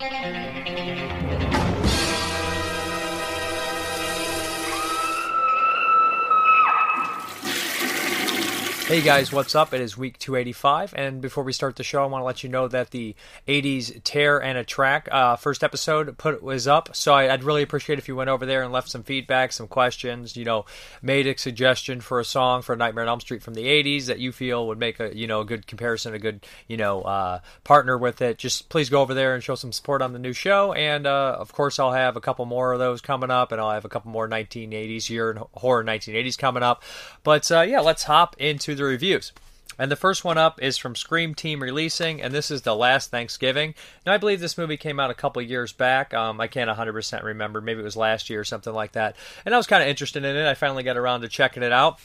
thank you Hey guys, what's up? It is week 285, and before we start the show, I want to let you know that the 80s Terror and a Track uh, first episode put was up. So I, would really appreciate if you went over there and left some feedback, some questions. You know, made a suggestion for a song for Nightmare on Elm Street from the 80s that you feel would make a you know a good comparison, a good you know uh, partner with it. Just please go over there and show some support on the new show. And uh, of course, I'll have a couple more of those coming up, and I'll have a couple more 1980s year and horror 1980s coming up. But uh, yeah, let's hop into the reviews. And the first one up is from Scream Team Releasing, and this is The Last Thanksgiving. Now, I believe this movie came out a couple years back. Um, I can't 100% remember. Maybe it was last year or something like that. And I was kind of interested in it. I finally got around to checking it out.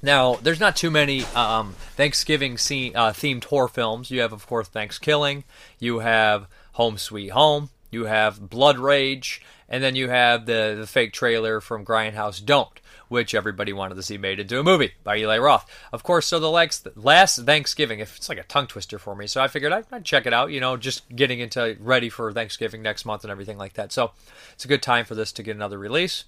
Now, there's not too many um, Thanksgiving scene, uh, themed horror films. You have, of course, Thanksgiving. You have Home Sweet Home. You have Blood Rage. And then you have the, the fake trailer from Grindhouse Don't which everybody wanted to see made into a movie by Eli Roth. Of course, so the likes last Thanksgiving, if it's like a tongue twister for me, so I figured I'd, I'd check it out. You know, just getting into ready for Thanksgiving next month and everything like that. So it's a good time for this to get another release.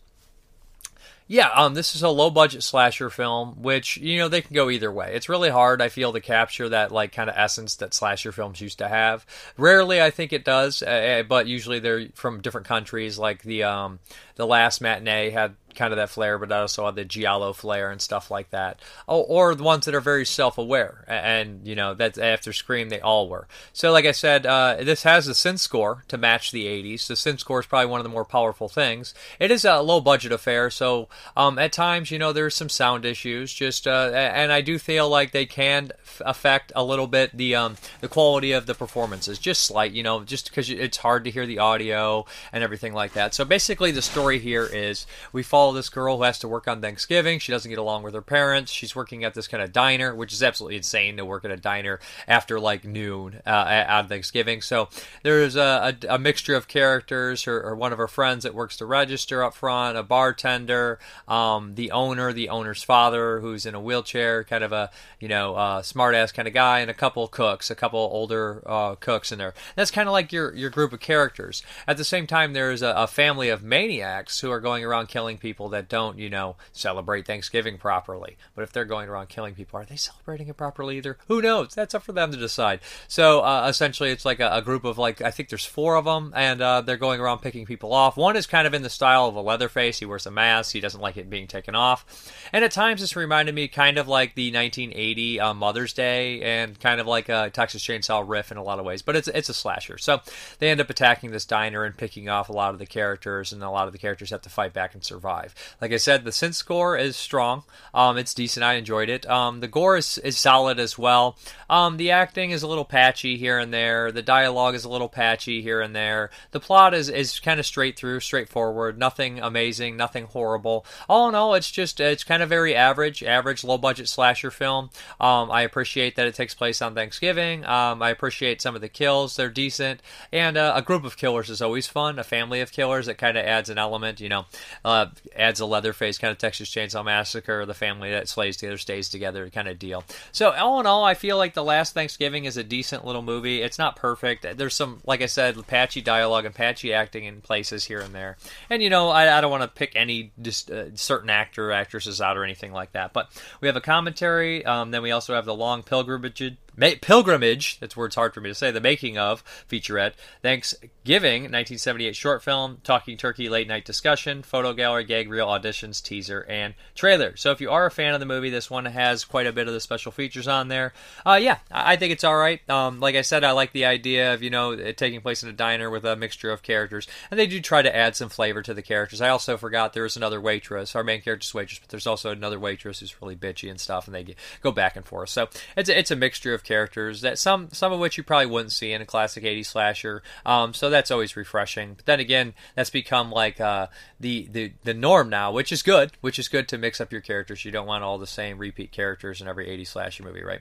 Yeah, um, this is a low budget slasher film, which you know they can go either way. It's really hard, I feel, to capture that like kind of essence that slasher films used to have. Rarely, I think it does, uh, but usually they're from different countries. Like the um, the last matinee had kind of that flair, but I also had the giallo flair and stuff like that. Oh, or the ones that are very self-aware, and you know that after Scream they all were. So, like I said, uh, this has a synth score to match the '80s. The synth score is probably one of the more powerful things. It is a low-budget affair, so um, at times, you know, there's some sound issues. Just uh, and I do feel like they can affect a little bit the um, the quality of the performances, just slight, you know, just because it's hard to hear the audio and everything like that. So basically, the story here is we follow this girl who has to work on Thanksgiving. She doesn't get along with her parents. She's working at this kind of diner, which is absolutely insane to work at a diner after like noon uh, on Thanksgiving. So there's a, a, a mixture of characters. Her, or one of her friends that works to register up front, a bartender, um, the owner, the owner's father who's in a wheelchair, kind of a you know uh, smart ass kind of guy, and a couple cooks, a couple older uh, cooks in there. That's kind of like your your group of characters. At the same time, there's a, a family of maniacs who are going around killing people people that don't, you know, celebrate Thanksgiving properly. But if they're going around killing people, are they celebrating it properly either? Who knows? That's up for them to decide. So uh, essentially, it's like a, a, group of like I think there's four of them, and uh, they're going around picking people off. One is kind of in the style of a Leatherface. He wears a mask. He doesn't like it being taken off. And at times, this reminded me kind of like the 1980 uh, Mother's Day, and kind of like a Texas Chainsaw riff in a lot of ways. But it's it's a slasher. So they end up attacking this diner and picking off a lot of the characters, and a lot of the characters have to fight back and survive five. Like I said, the synth score is strong. Um, it's decent. I enjoyed it. Um, the gore is, is solid as well. Um, the acting is a little patchy here and there. The dialogue is a little patchy here and there. The plot is, is kind of straight through, straightforward. Nothing amazing, nothing horrible. All in all, it's just it's kind of very average, average low budget slasher film. Um, I appreciate that it takes place on Thanksgiving. Um, I appreciate some of the kills; they're decent, and uh, a group of killers is always fun. A family of killers that kind of adds an element, you know. Uh, adds a Leatherface kind of Texas Chainsaw Massacre, the family that slays together stays together kind of deal. So all in all, I feel like the Last Thanksgiving is a decent little movie. It's not perfect. There's some, like I said, patchy dialogue and patchy acting in places here and there. And you know, I, I don't want to pick any just uh, certain actor or actresses out or anything like that. But we have a commentary. Um, then we also have the long pilgrimage Pilgrimage, that's words hard for me to say, the making of featurette, Thanksgiving, 1978 short film, Talking Turkey late night discussion, photo gallery, gag reel, auditions, teaser, and trailer. So if you are a fan of the movie, this one has quite a bit of the special features on there. Uh, yeah, I think it's all right. Um, like I said, I like the idea of, you know, it taking place in a diner with a mixture of characters, and they do try to add some flavor to the characters. I also forgot there was another waitress, our main character's waitress, but there's also another waitress who's really bitchy and stuff, and they go back and forth. So it's a, it's a mixture of characters that some some of which you probably wouldn't see in a classic 80s slasher. Um, so that's always refreshing. But then again, that's become like uh, the, the the norm now, which is good. Which is good to mix up your characters. You don't want all the same repeat characters in every 80s slasher movie, right?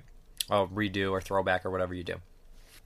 Or redo or throwback or whatever you do.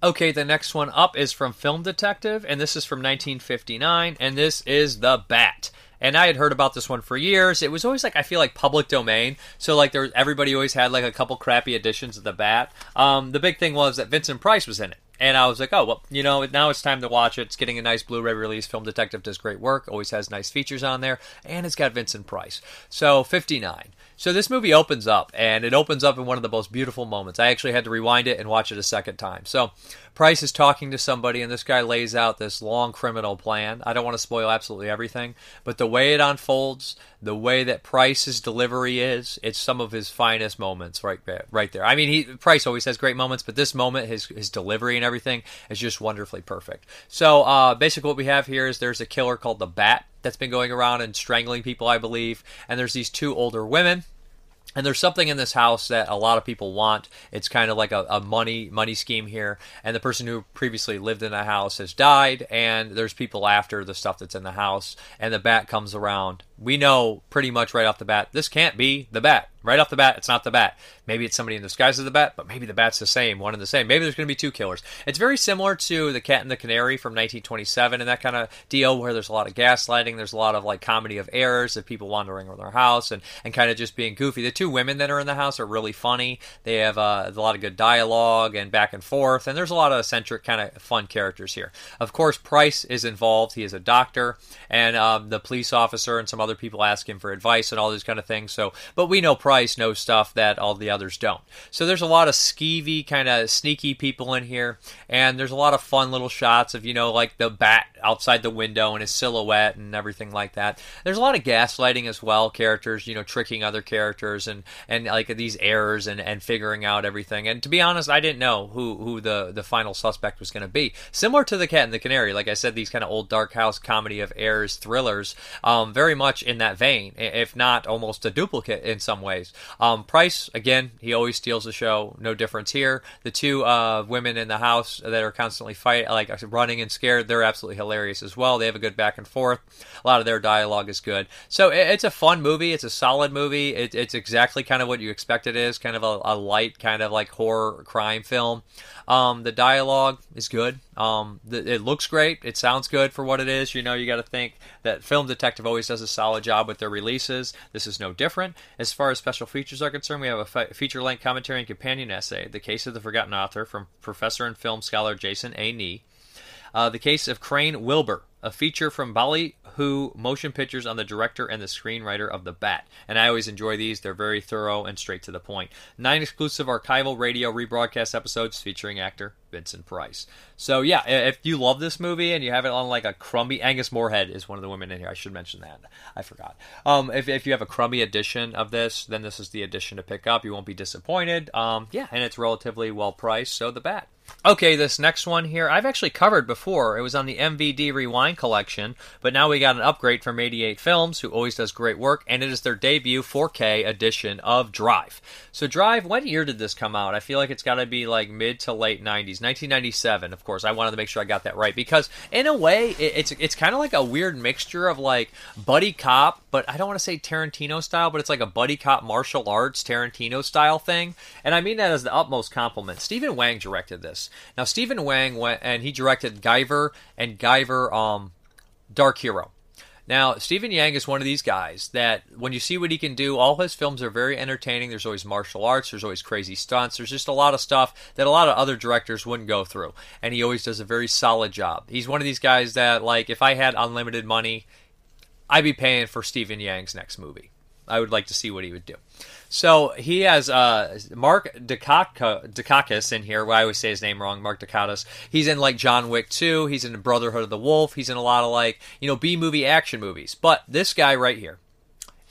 Okay, the next one up is from Film Detective, and this is from 1959, and this is The Bat and I had heard about this one for years. It was always like I feel like public domain, so like there everybody always had like a couple crappy editions of the Bat. Um, the big thing was that Vincent Price was in it. And I was like, oh, well, you know, now it's time to watch it. It's getting a nice Blu ray release. Film Detective does great work, always has nice features on there, and it's got Vincent Price. So, 59. So this movie opens up, and it opens up in one of the most beautiful moments. I actually had to rewind it and watch it a second time. So Price is talking to somebody, and this guy lays out this long criminal plan. I don't want to spoil absolutely everything, but the way it unfolds, the way that Price's delivery is, it's some of his finest moments right there. Right there. I mean, he Price always has great moments, but this moment, his his delivery and everything is just wonderfully perfect. So uh, basically, what we have here is there's a killer called the Bat that's been going around and strangling people, I believe. And there's these two older women. And there's something in this house that a lot of people want. It's kind of like a, a, money money scheme here. And the person who previously lived in the house has died, and there's people after the stuff that's in the house. And the bat comes around. We know pretty much right off the bat this can't be the bat. Right off the bat, it's not the bat. Maybe it's somebody in disguise as the bat, but maybe the bat's the same, one and the same. Maybe there's going to be two killers. It's very similar to The Cat and the Canary from 1927 and that kind of deal where there's a lot of gaslighting, there's a lot of like comedy of errors of people wandering around their house and, and kind of just being goofy. The two women that are in the house are really funny. They have uh, a lot of good dialogue and back and forth, and there's a lot of eccentric kind of fun characters here. Of course, Price is involved. He is a doctor, and um, the police officer and some other people ask him for advice and all these kind of things. So, but we know Price Price knows stuff that all the others don't. So there's a lot of skeevy, kind of sneaky people in here, and there's a lot of fun little shots of, you know, like the bat outside the window and his silhouette and everything like that. There's a lot of gaslighting as well, characters, you know, tricking other characters and, and like these errors and, and figuring out everything. And to be honest, I didn't know who, who the, the final suspect was going to be. Similar to The Cat and the Canary, like I said, these kind of old dark house comedy of errors, thrillers, um, very much in that vein, if not almost a duplicate in some ways. Um, Price, again, he always steals the show. No difference here. The two uh, women in the house that are constantly fighting, like running and scared, they're absolutely hilarious as well. They have a good back and forth. A lot of their dialogue is good. So it, it's a fun movie. It's a solid movie. It, it's exactly kind of what you expect it is. Kind of a, a light, kind of like horror crime film. Um, the dialogue is good. Um, the, it looks great. It sounds good for what it is. You know, you got to think that Film Detective always does a solid job with their releases. This is no different. As far as special features are concerned, we have a fe- feature length commentary and companion essay, The Case of the Forgotten Author, from professor and film scholar Jason A. Ney. Uh, the Case of Crane Wilbur, a feature from Bali who Motion Pictures on the director and the screenwriter of The Bat. And I always enjoy these. They're very thorough and straight to the point. Nine exclusive archival radio rebroadcast episodes featuring actor Vincent Price. So yeah, if you love this movie and you have it on like a crummy Agnes Moorehead is one of the women in here. I should mention that. I forgot. Um, if if you have a crummy edition of this, then this is the edition to pick up. You won't be disappointed. Um, yeah, and it's relatively well priced. So the bat. Okay, this next one here I've actually covered before. It was on the MVD Rewind collection, but now we got an upgrade from 88 Films, who always does great work, and it is their debut 4K edition of Drive. So, Drive, what year did this come out? I feel like it's got to be like mid to late 90s, 1997. Of course, I wanted to make sure I got that right because, in a way, it's it's kind of like a weird mixture of like buddy cop, but I don't want to say Tarantino style, but it's like a buddy cop martial arts Tarantino style thing, and I mean that as the utmost compliment. Stephen Wang directed this. Now, Stephen Wang went and he directed Guyver and Guyver um, Dark Hero. Now, Stephen Yang is one of these guys that when you see what he can do, all his films are very entertaining. There's always martial arts, there's always crazy stunts, there's just a lot of stuff that a lot of other directors wouldn't go through. And he always does a very solid job. He's one of these guys that, like, if I had unlimited money, I'd be paying for Stephen Yang's next movie. I would like to see what he would do. So he has uh, Mark Dacascos in here. Well, I always say his name wrong. Mark Dacascos. He's in like John Wick 2. He's in Brotherhood of the Wolf. He's in a lot of like you know B movie action movies. But this guy right here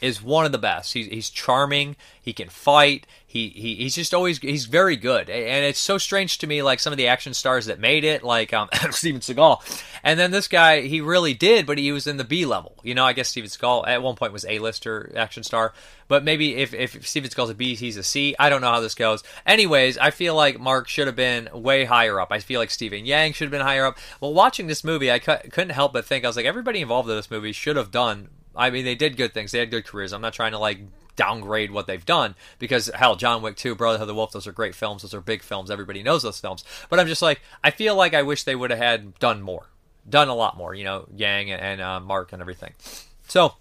is one of the best. He's, he's charming. He can fight. He, he he's just always he's very good. And it's so strange to me, like some of the action stars that made it, like um, Steven Seagal. And then this guy, he really did, but he was in the B level. You know, I guess Steven Seagal at one point was a lister action star, but maybe if if Steven Seagal's a B, he's a C. I don't know how this goes. Anyways, I feel like Mark should have been way higher up. I feel like Stephen Yang should have been higher up. Well, watching this movie, I cu- couldn't help but think I was like, everybody involved in this movie should have done I mean, they did good things. They had good careers. I'm not trying to like downgrade what they've done because hell, John Wick 2, Brotherhood of the Wolf, those are great films. Those are big films. Everybody knows those films. But I'm just like, I feel like I wish they would have had done more, done a lot more. You know, Yang and uh, Mark and everything. So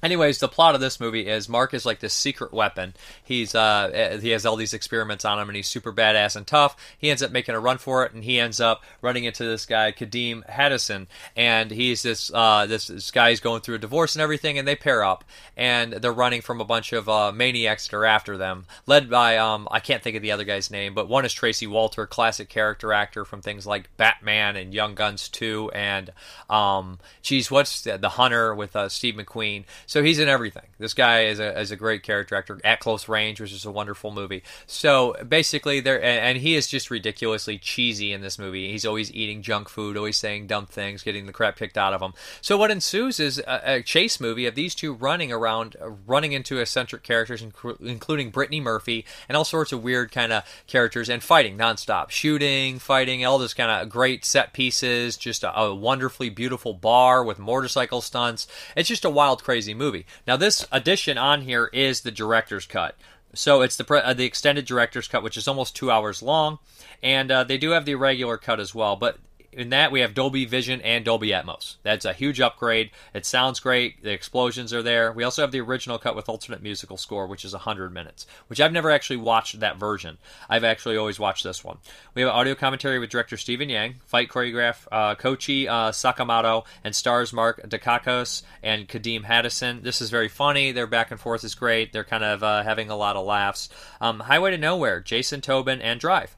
Anyways, the plot of this movie is Mark is like this secret weapon. He's uh eh, he has all these experiments on him, and he's super badass and tough. He ends up making a run for it, and he ends up running into this guy Kadeem Hardison, and he's this uh this, this guy's going through a divorce and everything, and they pair up, and they're running from a bunch of uh, maniacs that are after them, led by um I can't think of the other guy's name, but one is Tracy Walter, classic character actor from things like Batman and Young Guns 2, and um geez, what's the, the Hunter with uh, Steve McQueen. So he's in everything. This guy is a, is a great character actor. At Close Range, which is a wonderful movie. So basically, there and he is just ridiculously cheesy in this movie. He's always eating junk food, always saying dumb things, getting the crap kicked out of him. So what ensues is a, a chase movie of these two running around, uh, running into eccentric characters, inc- including Brittany Murphy and all sorts of weird kind of characters, and fighting nonstop, shooting, fighting, all this kind of great set pieces. Just a, a wonderfully beautiful bar with motorcycle stunts. It's just a wild, crazy movie. Now, this addition on here is the director's cut. So it's the uh, the extended director's cut, which is almost two hours long, and uh, they do have the regular cut as well. But in that we have Dolby Vision and Dolby Atmos. That's a huge upgrade. It sounds great. The explosions are there. We also have the original cut with alternate musical score, which is 100 minutes, which I've never actually watched that version. I've actually always watched this one. We have audio commentary with director Stephen Yang, fight choreograph uh, Koichi uh, Sakamoto, and stars Mark Dacascos and Kadeem Hardison. This is very funny. Their back and forth is great. They're kind of uh, having a lot of laughs. Um, Highway to Nowhere, Jason Tobin, and Drive.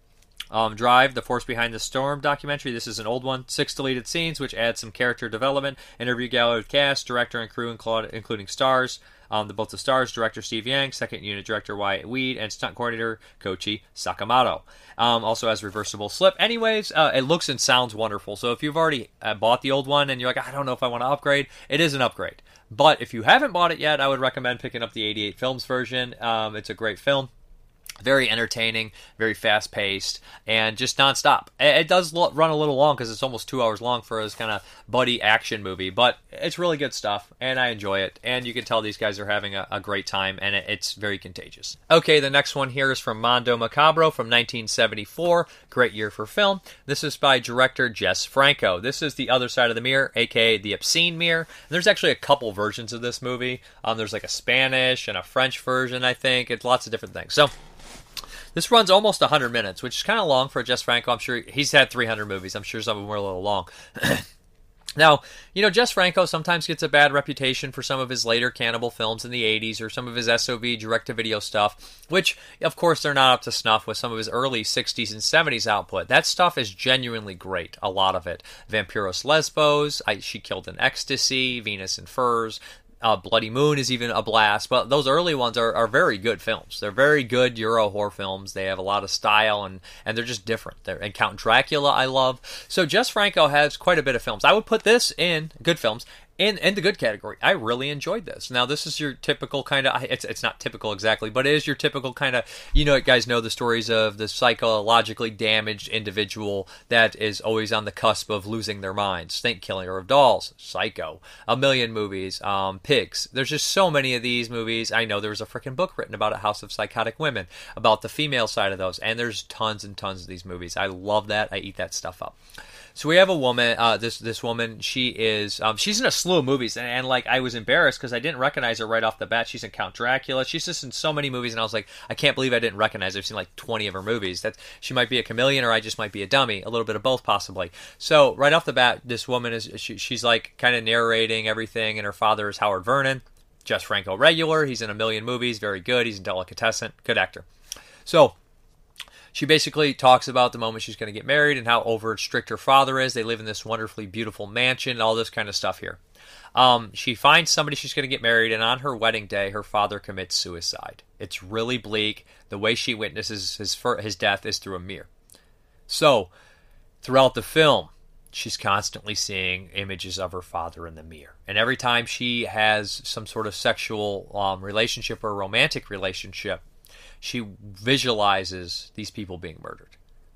Um, Drive, The Force Behind the Storm documentary. This is an old one. Six deleted scenes, which add some character development. Interview gallery with cast, director, and crew, including stars. Um, the, both the stars, director Steve Yang, second unit director Wyatt Weed, and stunt coordinator Koichi Sakamoto. Um, also has reversible slip. Anyways, uh, it looks and sounds wonderful. So if you've already uh, bought the old one and you're like, I don't know if I want to upgrade, it is an upgrade. But if you haven't bought it yet, I would recommend picking up the 88 Films version. Um, it's a great film very entertaining, very fast paced, and just nonstop. It, does run a little long because it's almost two hours long for this kind of buddy action movie, but it's really good stuff, and I enjoy it. And you can tell these guys are having a, a great time, and it, it's very contagious. Okay, the next one here is from Mondo Macabro from 1974. Great year for film. This is by director Jess Franco. This is the other side of the mirror, aka the obscene mirror. And there's actually a couple versions of this movie. Um, there's like a Spanish and a French version, I think. It's lots of different things. So this runs almost 100 minutes, which is kind of long for Jess Franco. I'm sure he's had 300 movies. I'm sure some of them were a little long. Now, you know, Jess Franco sometimes gets a bad reputation for some of his later cannibal films in the 80s or some of his SOV direct to video stuff, which, of course, they're not up to snuff with some of his early 60s and 70s output. That stuff is genuinely great, a lot of it. Vampiros Lesbos, I, She Killed in Ecstasy, Venus in Furs, uh, Bloody Moon is even a blast, but those early ones are, are very good films. They're very good Euro horror films. They have a lot of style and, and they're just different. They're, and Count Dracula, I love. So Jess Franco has quite a bit of films. I would put this in good films in in the good category. I really enjoyed this. Now this is your typical kind of it's it's not typical exactly, but it is your typical kind of you know guys know the stories of the psychologically damaged individual that is always on the cusp of losing their minds. Think Killer of Dolls, Psycho, a million movies, um, Pigs. There's just so many of these movies. I know there was a freaking book written about a House of Psychotic Women about the female side of those, and there's tons and tons of these movies. I love that. I eat that stuff up. So we have a woman. Uh, this this woman. She is. Um, she's in a slew of movies, and, and like I was embarrassed because I didn't recognize her right off the bat. She's in Count Dracula. She's just in so many movies, and I was like, I can't believe I didn't recognize. Her. I've seen like twenty of her movies. That she might be a chameleon, or I just might be a dummy. A little bit of both, possibly. So right off the bat, this woman is. She, she's like kind of narrating everything, and her father is Howard Vernon. Jess Franco regular. He's in a million movies. Very good. He's in Delicatessen. Good actor. So she basically talks about the moment she's going to get married and how over strict her father is. They live in this wonderfully beautiful mansion, and all this kind of stuff here. Um, she finds somebody she's going to get married, and on her wedding day, her father commits suicide. It's really bleak. The way she witnesses his his death is through a mirror. So, throughout the film, she's constantly seeing images of her father in the mirror. And every time she has some sort of sexual um, relationship or romantic relationship, she visualizes these people being murdered.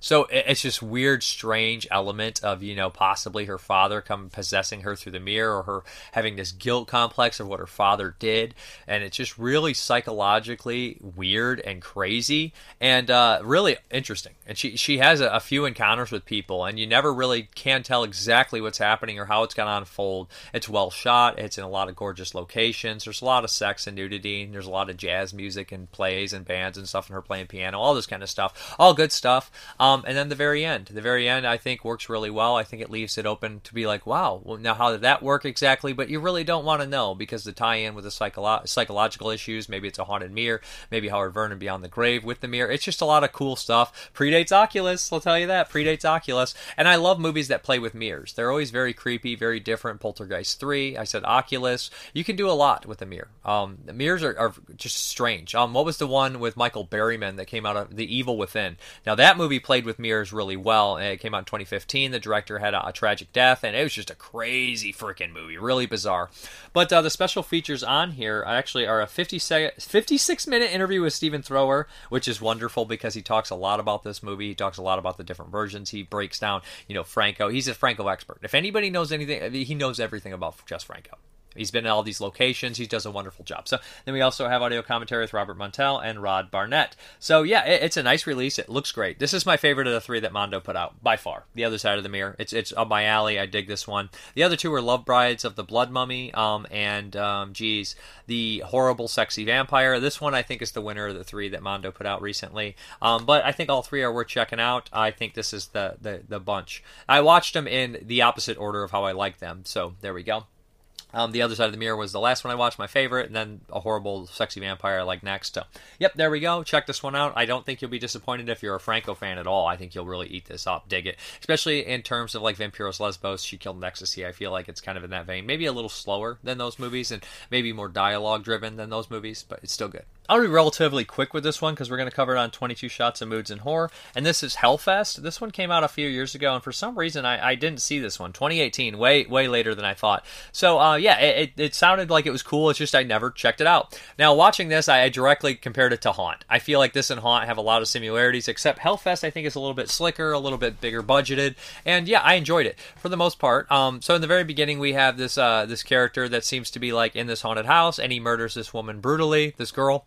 So it's just weird, strange element of you know possibly her father come possessing her through the mirror, or her having this guilt complex of what her father did, and it's just really psychologically weird and crazy, and uh, really interesting. And she she has a, a few encounters with people, and you never really can tell exactly what's happening or how it's going to unfold. It's well shot. It's in a lot of gorgeous locations. There's a lot of sex and nudity. And there's a lot of jazz music and plays and bands and stuff, and her playing piano, all this kind of stuff. All good stuff. Um, and then the very end, the very end, I think works really well. I think it leaves it open to be like, wow, well, now how did that work exactly? But you really don't want to know because the tie-in with the psycholo- psychological issues, maybe it's a haunted mirror, maybe Howard Vernon beyond the grave with the mirror. It's just a lot of cool stuff. Predates Oculus, I'll tell you that. Predates Oculus, and I love movies that play with mirrors. They're always very creepy, very different. Poltergeist three, I said Oculus. You can do a lot with a mirror. Um, the mirrors are, are just strange. Um, what was the one with Michael Berryman that came out of The Evil Within? Now that movie played with mirrors really well. It came out in 2015. The director had a, a tragic death, and it was just a crazy freaking movie, really bizarre. But uh, the special features on here actually are a 50 sec- 56 minute interview with Stephen Thrower, which is wonderful because he talks a lot about this movie. He talks a lot about the different versions. He breaks down, you know, Franco. He's a Franco expert. If anybody knows anything, he knows everything about Jess Franco. He's been in all these locations. He does a wonderful job. So then we also have audio commentary with Robert Monell and Rod Barnett. So yeah, it, it's a nice release. It looks great. This is my favorite of the three that Mondo put out by far. The other side of the mirror. It's it's up my alley. I dig this one. The other two are Love Brides of the Blood Mummy, um, and um, geez, the horrible sexy vampire. This one I think is the winner of the three that Mondo put out recently. Um, but I think all three are worth checking out. I think this is the the the bunch. I watched them in the opposite order of how I like them. So there we go. Um, the other side of the mirror was the last one I watched, my favorite, and then a horrible, sexy vampire like next. So, yep, there we go. Check this one out. I don't think you'll be disappointed if you're a Franco fan at all. I think you'll really eat this up, dig it, especially in terms of like Vampiros Lesbos, She Killed Ecstasy. I feel like it's kind of in that vein. Maybe a little slower than those movies, and maybe more dialogue driven than those movies, but it's still good. I'll be relatively quick with this one because we're going to cover it on 22 Shots of Moodz and Horror. And this is Hellfest. This one came out a few years ago, and for some reason I, I didn't see this one. 2018, way way later than I thought. So uh, yeah, it, it, sounded like it was cool. It's just I never checked it out. Now watching this, I, I directly compared it to Haunt. I feel like this and Haunt have a lot of similarities, except Hellfest I think is a little bit slicker, a little bit bigger budgeted, and yeah, I enjoyed it for the most part. Um, so in the very beginning, we have this uh, this character that seems to be like in this haunted house, and he murders this woman brutally, this girl.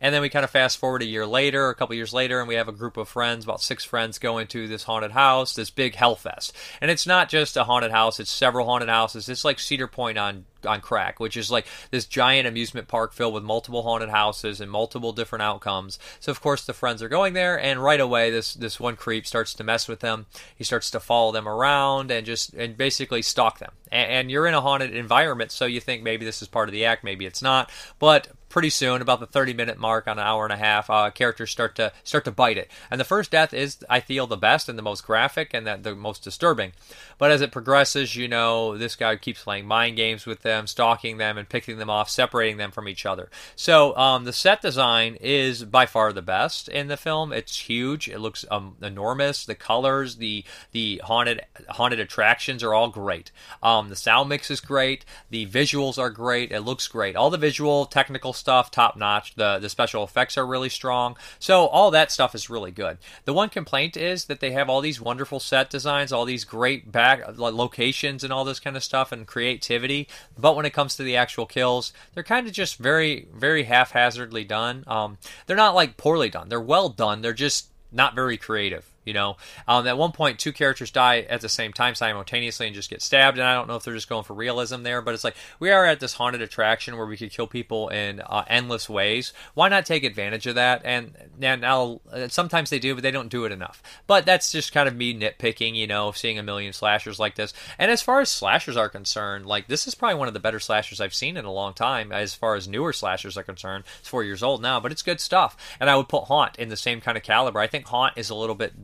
And then we kind of fast forward a year later, a couple years later, and we have a group of friends, about six friends, go into this haunted house, this big Hellfest. And it's not just a haunted house, it's several haunted houses. It's like Cedar Point on on crack, which is like this giant amusement park filled with multiple haunted houses and multiple different outcomes. So of course the friends are going there, and right away this this one creep starts to mess with them. He starts to follow them around and just and basically stalk them. And, and you're in a haunted environment, so you think maybe this is part of the act, maybe it's not. But pretty soon, about the 30 minute mark on an hour and a half, uh, characters start to start to bite it. And the first death is, I feel, the best and the most graphic and the, the most disturbing. But as it progresses, you know, this guy keeps playing mind games with them, stalking them, and picking them off, separating them from each other. So um, the set design is by far the best in the film. It's huge. It looks um, enormous. The colors, the the haunted haunted attractions are all great. Um, the sound mix is great. The visuals are great. It looks great. All the visual technical stuff top notch. The the special effects are really strong. So all that stuff is really good. The one complaint is that they have all these wonderful set designs, all these great back locations and all this kind of stuff and creativity. But when it comes to the actual kills, they're kind of just very, very haphazardly done. Um, they're not like poorly done. They're well done. They're just not very creative. You know, um, at one point, two characters die at the same time simultaneously and just get stabbed. And I don't know if they're just going for realism there, but it's like we are at this haunted attraction where we could kill people in uh, endless ways. Why not take advantage of that? And and uh, sometimes they do, but they don't do it enough. But that's just kind of me nitpicking, you know, seeing a million slashers like this. And as far as slashers are concerned, like this is probably one of the better slashers I've seen in a long time. As far as newer slashers are concerned, it's four years old now, but it's good stuff. And I would put Haunt in the same kind of caliber. I think Haunt is a little bit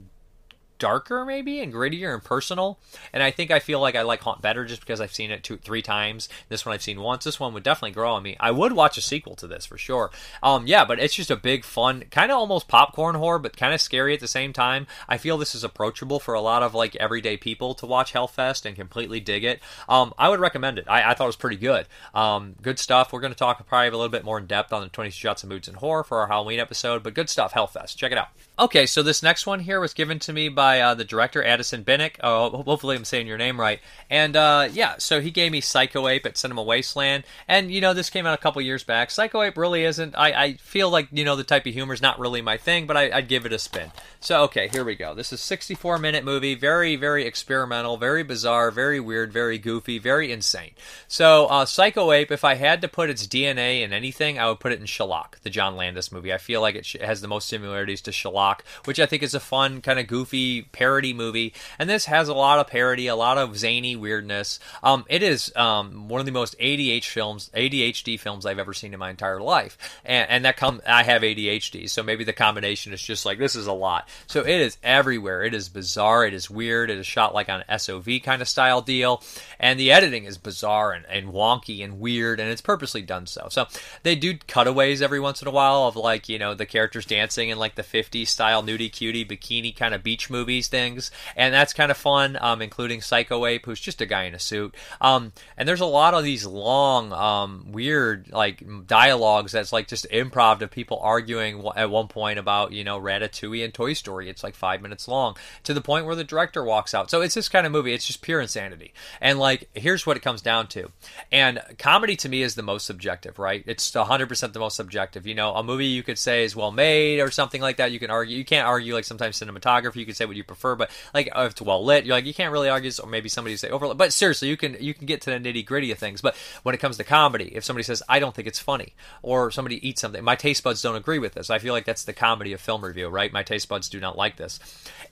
darker maybe and grittier and personal. And i think i feel like i like haunt better just because i've seen it two three times. This one i've seen once. This one would definitely grow on me. I would watch a sequel to this for sure. Um yeah but it's just a big fun kind of almost popcorn horror but kind of scary at the same time. I feel this is approachable for a lot of like everyday people to watch hellfest and completely dig it. Um i would recommend it. I, I thought it was pretty good. Um good stuff. We're going to talk probably a little bit more in depth on the 20 shots of Moodz and horror for our halloween episode but good stuff. Hellfest. Check it out. Okay so this next one here was given to me by by uh, the director Addison Binek. Oh, hopefully I'm saying your name right. And uh, yeah, so he gave me Psycho Ape at Cinema Wasteland, and you know this came out a couple years back. Psycho Ape really isn't. I, I feel like you know the type of humor is not really my thing, but I, would give it a spin. So okay, here we go. This is 64 minute movie, very very experimental, very bizarre, very weird, very goofy, very insane. So uh, Psycho Ape, if I had to put its DNA in anything, I would put it in Schlock, the John Landis movie. I feel like it has the most similarities to Schlock, which I think is a fun kind of goofy parody movie, and this has a lot of parody, a lot of zany weirdness. Um, it is um, one of the most ADHD films, ADHD films I've ever seen in my entire life, and, and that come I have ADHD, so maybe the combination is just like this is a lot. So it is everywhere. It is bizarre. It is weird. It is shot like on an SOV kind of style deal, and the editing is bizarre and, and wonky and weird, and it's purposely done so. So they do cutaways every once in a while of like you know the characters dancing in like the 50s style nudie cutie bikini kind of beach movie movies things, and that's kind of fun, um, including Psycho Ape, who's just a guy in a suit. Um, and there's a lot of these long, um, weird like dialogues that's like just improv of people arguing at one point about you know Ratatouille and Toy Story. It's like five minutes long to the point where the director walks out. So it's this kind of movie. It's just pure insanity. And like here's what it comes down to. And comedy to me is the most subjective, right? It's 100% the most subjective. You know, a movie you could say is well made or something like that. You can argue. You can't argue like sometimes cinematography. You could say what you prefer, but like if it's well lit, you're like you can't really argue. Or maybe somebody say overload. But seriously, you can you can get to the nitty gritty of things. But when it comes to comedy, if somebody says I don't think it's funny, or somebody eats something, my taste buds don't agree with this. I feel like that's the comedy of film review, right? My taste buds do not like this,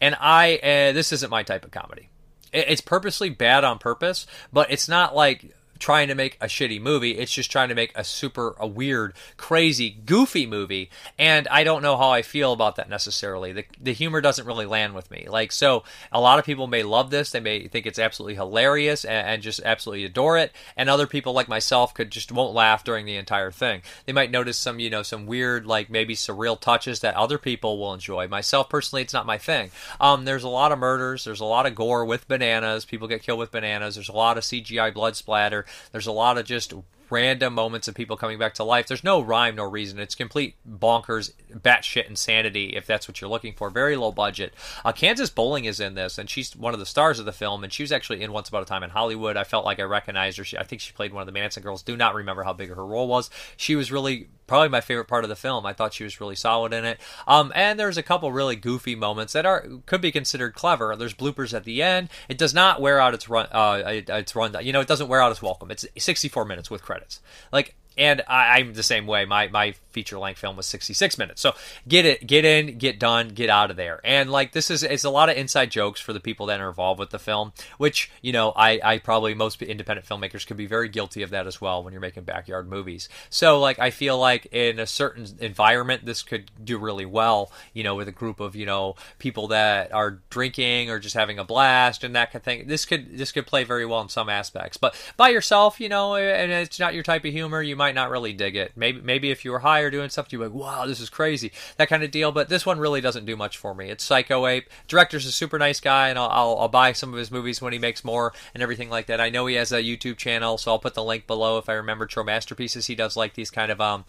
and I uh, this isn't my type of comedy. It's purposely bad on purpose, but it's not like trying to make a shitty movie. It's just trying to make a super a weird, crazy, goofy movie. And I don't know how I feel about that necessarily. The the humor doesn't really land with me. Like so a lot of people may love this. They may think it's absolutely hilarious and, and just absolutely adore it. And other people like myself could just won't laugh during the entire thing. They might notice some, you know, some weird, like maybe surreal touches that other people will enjoy. Myself personally, it's not my thing. Um, there's a lot of murders, there's a lot of gore with bananas. People get killed with bananas. There's a lot of CGI blood splatter. There's a lot of just random moments of people coming back to life. There's no rhyme, no reason. It's complete bonkers, batshit insanity if that's what you're looking for. Very low budget. Uh, Kansas Bowling is in this, and she's one of the stars of the film, and she was actually in Once Upon a Time in Hollywood. I felt like I recognized her. She, I think she played one of the Manson girls. Do not remember how big her role was. She was really probably my favorite part of the film. I thought she was really solid in it. Um, and there's a couple really goofy moments that are could be considered clever. There's bloopers at the end. It does not wear out its run. Uh, its run. You know, it doesn't wear out its welcome. It's 64 minutes with credits. Like and I, am the same way. My my feature length film was 66 minutes. So get it, get in, get done, get out of there. And like this is it's a lot of inside jokes for the people that are involved with the film, which you know I I probably most independent filmmakers could be very guilty of that as well when you're making backyard movies. So like I feel like in a certain environment this could do really well. You know, with a group of you know people that are drinking or just having a blast and that kind of thing. This could this could play very well in some aspects. But by yourself, you know, and it's not your type of humor, you might not really dig it. Maybe maybe if you were higher doing stuff, you'd be like, wow, this is crazy, that kind of deal. But this one really doesn't do much for me. It's Psycho Ape. Director's a super nice guy, and I'll, I'll, I'll buy some of his movies when he makes more and everything like that. I know he has a YouTube channel, so I'll put the link below if I remember True Masterpieces. He does like these kind of um,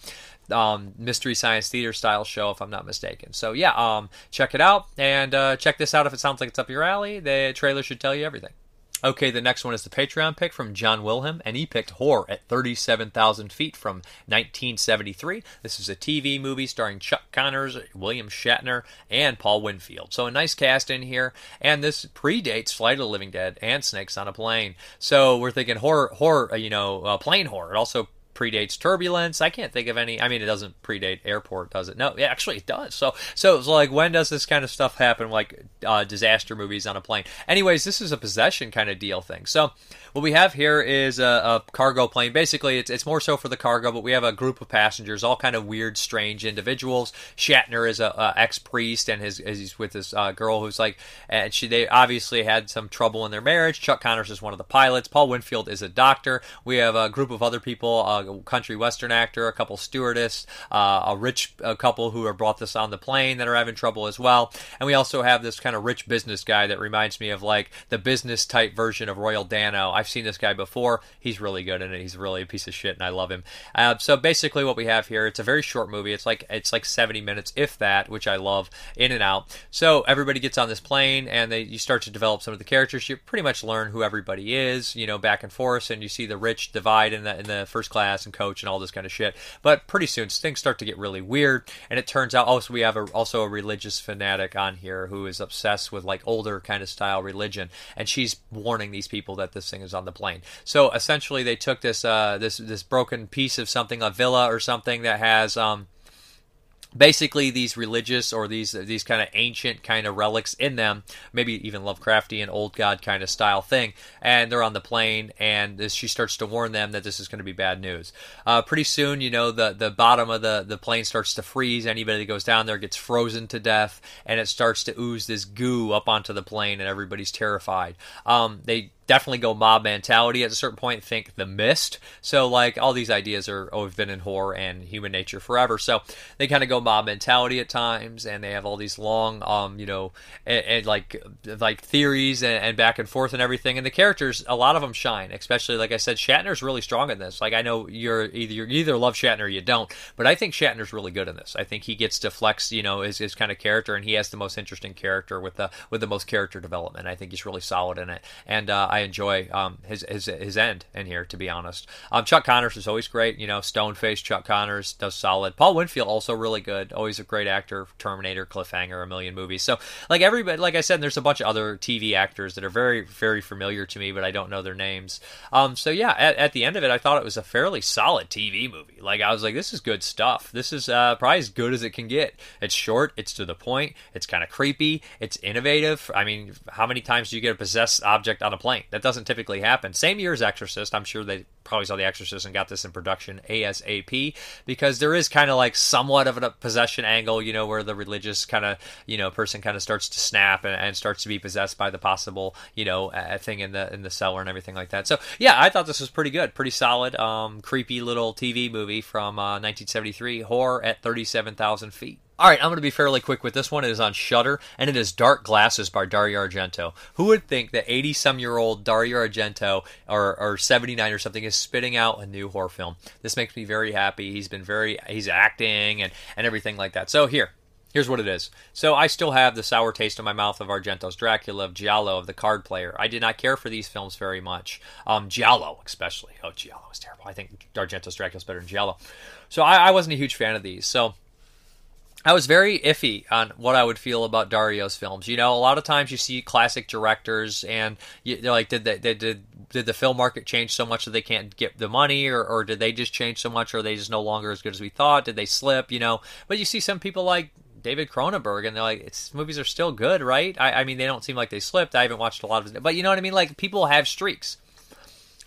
um, mystery science theater style show, if I'm not mistaken. So yeah, um, check it out and uh, check this out if it sounds like it's up your alley. The trailer should tell you everything. Okay, the next one is the Patreon pick from John Wilhelm, and he picked Horror at 37,000 Feet from 1973. This is a TV movie starring Chuck Connors, William Shatner, and Paul Winfield. So a nice cast in here, and this predates Flight of the Living Dead and Snakes on a Plane. So we're thinking horror, horror, uh, you know, uh, plane horror. It also predates Turbulence. I can't think of any. I mean, it doesn't predate Airport, does it? No, yeah, actually it does. So, so it's like when does this kind of stuff happen? Like uh, disaster movies on a plane. Anyways, this is a possession kind of deal thing. So, what we have here is a, a cargo plane. Basically, it's it's more so for the cargo, but we have a group of passengers, all kind of weird, strange individuals. Shatner is a, a ex priest, and his he's with this uh, girl who's like, and she they obviously had some trouble in their marriage. Chuck Connors is one of the pilots. Paul Winfield is a doctor. We have a group of other people, a country western actor, a couple stewardess, uh, a rich a couple who have brought this on the plane that are having trouble as well. And we also have this kind of rich business guy that reminds me of like the business type version of Royal Dano. I've seen this guy before. He's really good in it. He's really a piece of shit, and I love him. Uh, so basically, what we have here, it's a very short movie. It's like it's like 70 minutes, if that, which I love, in and out. So everybody gets on this plane, and they you start to develop some of the characters. You pretty much learn who everybody is, you know, back and forth, and you see the rich divide in the in the first class and coach and all this kind of shit. But pretty soon things start to get really weird, and it turns out also we have a, also a religious fanatic on here who is obsessed with like older kind of style religion, and she's warning these people that this thing is on the plane. So essentially, they took this uh, this this broken piece of something, a villa or something that has um, basically these religious or these these kind of ancient kind of relics in them, maybe even Lovecraftian old god kind of style thing, and they're on the plane, and this, she starts to warn them that this is going to be bad news. Uh, pretty soon, you know, the the bottom of the the plane starts to freeze. Anybody that goes down there gets frozen to death, and it starts to ooze this goo up onto the plane, and everybody's terrified. Um, they definitely go mob mentality at a certain point think the mist. So like all these ideas are oh, have been in horror and human nature forever. So they kind of go mob mentality at times and they have all these long um you know and, and like like theories and, and, back and forth and everything and the characters a lot of them shine especially like i said shatner's really strong in this. Like i know you're either you either love shatner or you don't but i think shatner's really good in this. I think he gets to flex you know his, his kind of character and he has the most interesting character with the with the most character development. I think he's really solid in it. And uh, I enjoy um, his, his his end in here, to be honest. Um, Chuck Connors is always great. You know, stone face Chuck Connors does solid. Paul Winfield also really good. Always a great actor. Terminator, Cliffhanger, a million movies. So like everybody, like I said, there's a bunch of other TV actors that are very very familiar to me, but I don't know their names. Um, so yeah, at, at the end of it, I thought it was a fairly solid TV movie. Like I was like, this is good stuff. This is uh, probably as good as it can get. It's short. It's to the point. It's kind of creepy. It's innovative. I mean, how many times do you get a possessed object on a plane? That doesn't typically happen. Same year as Exorcist. I'm sure they probably saw The Exorcist and got this in production ASAP because there is kind of like somewhat of a possession angle, you know, where the religious kind of, you know, person kind of starts to snap and, and, starts to be possessed by the possible, you know, uh, thing in the in the cellar and everything like that. So yeah, I thought this was pretty good, pretty solid, um, creepy little TV movie from uh, 1973, horror at 37,000 feet. All right, I'm going to be fairly quick with this one. It is on Shudder, and it is Dark Glasses by Dario Argento. Who would think that 80 some year old Dario Argento, or, or 79 or something, is spitting out a new horror film? This makes me very happy. He's been very, he's acting and, and everything like that. So here, Here's what it is. So I still have the sour taste in my mouth of Argento's Dracula, of Giallo, of The Card Player. I did not care for these films very much. Um, Giallo, especially. Oh, Giallo was terrible. I think Argento's Dracula is better than Giallo. So I, I wasn't a huge fan of these. So I was very iffy on what I would feel about Dario's films. You know, a lot of times you see classic directors, and you, they're like, did they, they, did did the film market change so much that they can't get the money, or, or did they just change so much, or are they just no longer as good as we thought? Did they slip? You know, but you see some people like David Cronenberg, and they're like, it's movies are still good, right? I, I mean, they don't seem like they slipped. I haven't watched a lot of but you know what I mean. Like people have streaks.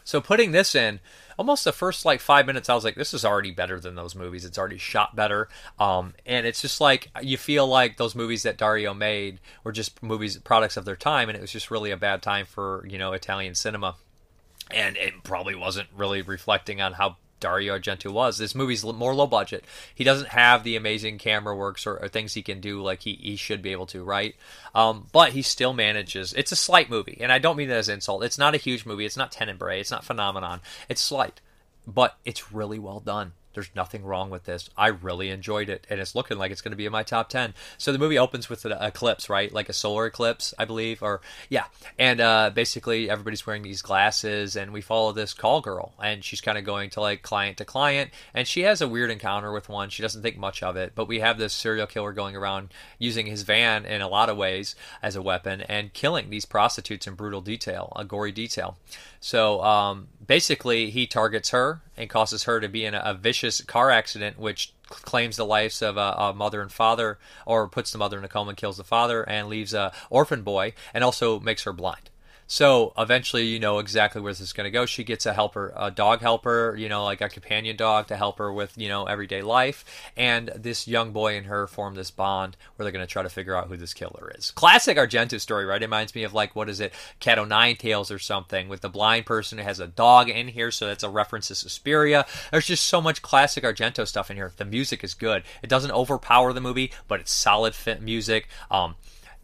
So putting this in, almost the first like five minutes, I was like, this is already better than those movies. It's already shot better. Um, and it's just like you feel like those movies that Dario made were just movies, products of their time, and it was just really a bad time for you know Italian cinema. And it probably wasn't really reflecting on how Dario Argento was. This movie's more low budget. He doesn't have the amazing camera works or, or things he can do like he, he should be able to, right? Um, but he still manages. It's a slight movie, and I don't mean that as insult. It's not a huge movie. It's not Tenebrae. It's not Phenomenon. It's slight, but it's really well done. There's nothing wrong with this. I really enjoyed it, and it's looking like it's going to be in my top ten. So the movie opens with an eclipse, right? Like a solar eclipse, I believe, or yeah. And uh, basically, everybody's wearing these glasses, and we follow this call girl, and she's kind of going to like client to client, and she has a weird encounter with one. She doesn't think much of it, but we have this serial killer going around using his van in a lot of ways as a weapon and killing these prostitutes in brutal detail, a gory detail. So um, basically he targets her and causes her to be in a, a vicious car accident, which claims the lives of a, a, mother and father, or puts the mother in a coma and kills the father, and leaves a orphan boy, and also makes her blind. So eventually, you know exactly where this is going to go. She gets a helper, a dog helper, you know, like a companion dog to help her with, you know, everyday life. And this young boy and her form this bond where they're going to try to figure out who this killer is. Classic Argento story, right? It reminds me of like, what is it, Cat O' Nine Tails or something with the blind person who has a dog in here. So that's a reference to Suspiria. There's just so much classic Argento stuff in here. The music is good. It doesn't overpower the movie, but it's solid music. Um,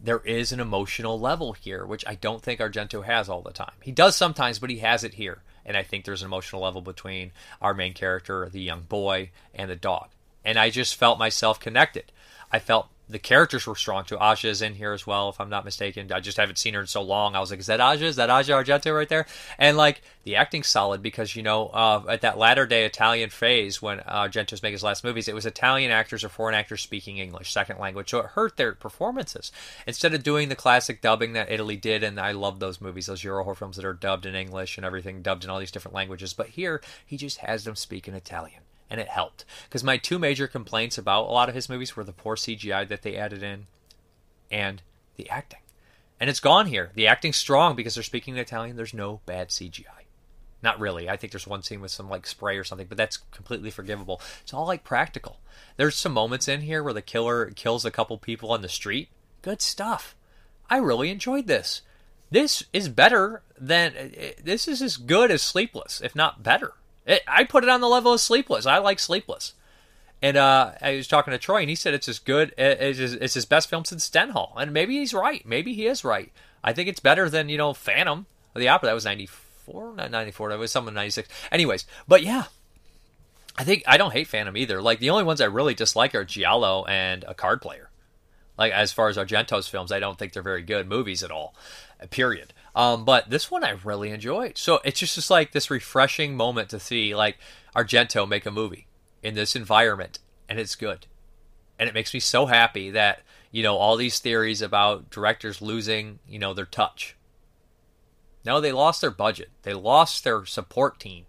there is an emotional level here, which I don't think Argento has all the time. He does sometimes, but he has it here. And I think there's an emotional level between our main character, the young boy, and the dog. And I just felt myself connected. I felt the characters were strong too. Asia is in here as well, if I'm not mistaken. I just haven't seen her in so long. I was like, is that Asia? Is that Asia Argento right there? And like the acting's solid because you know uh, at that latter day Italian phase when uh, Argento's making his last movies, it was Italian actors or foreign actors speaking English, second language, so it hurt their performances. Instead of doing the classic dubbing that Italy did, and I love those movies, those Euro horror films that are dubbed in English and everything, dubbed in all these different languages. But here he just has them speak in Italian and it helped. Because my two major complaints about a lot of his movies were the poor CGI that they added in and the acting. And it's gone here. The acting's strong because they're speaking Italian. There's no bad CGI. Not really. I think there's one scene with some like spray or something, but that's completely forgivable. It's all like practical. There's some moments in here where the killer kills a couple people on the street. Good stuff. I really enjoyed this. This is better than uh, this is as good as Sleepless, if not better. It, I put it on the level of Sleepless. I like Sleepless. And uh, I was talking to Troy, and he said it's as good. It's his, it's his best film since Stendhal, and maybe he's right. Maybe he is right. I think it's better than you know Phantom the Opera. That was ninety four, not ninety four. That was someone ninety six. Anyways, but yeah, I think I don't hate Phantom either. Like the only ones I really dislike are Giallo and A Card Player. Like as far as Argento's films, I don't think they're very good movies at all. Period. Um, but this one I really enjoyed. So it's just, just like this refreshing moment to see like Argento make a movie in this environment, and it's good. And it makes me so happy that you know all these theories about directors losing you know their touch. No, they lost their budget. They lost their support team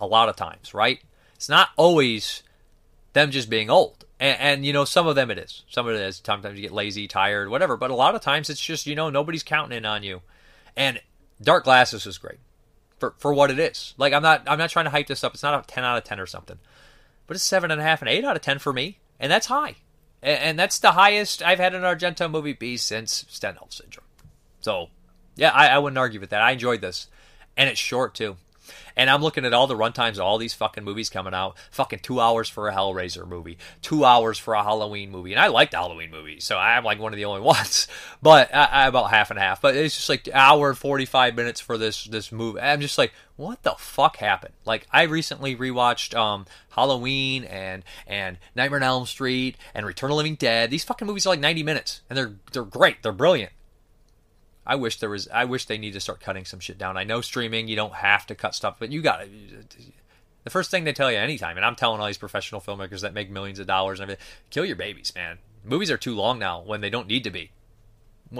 a lot of times, right? It's not always them just being old. And, and, you know, some of them it is. Some of it is. Sometimes you get lazy, tired, whatever. But a lot of times it's just, you know, nobody's counting in on you. And Dark Glasses is great for for what it is. Like I'm not I'm not trying to hype this up. It's not a ten out of ten or something, but it's seven and a half and eight out of ten for me, and that's high. And, and that's the highest I've had an Argento movie be since Stendhal Syndrome. So yeah, I, I wouldn't argue with that. I enjoyed this, and it's short too. And I'm looking at all the runtimes of all these fucking movies coming out. Fucking two hours for a Hellraiser movie, two hours for a Halloween movie. And I liked Halloween movies, so I'm like one of the only ones. But I, I about half and half. But it's just like hour forty five minutes for this this movie. I'm just like, what the fuck happened? Like I recently rewatched um, Halloween and and Nightmare on Elm Street and Return of the Living Dead. These fucking movies are like 90 minutes and they're they're great. They're brilliant. I wish there was. I wish they need to start cutting some shit down. I know streaming, you don't have to cut stuff, but you got to. The first thing they tell you anytime, and I'm telling all these professional filmmakers that make millions of dollars and everything, kill your babies, man. Movies are too long now when they don't need to be.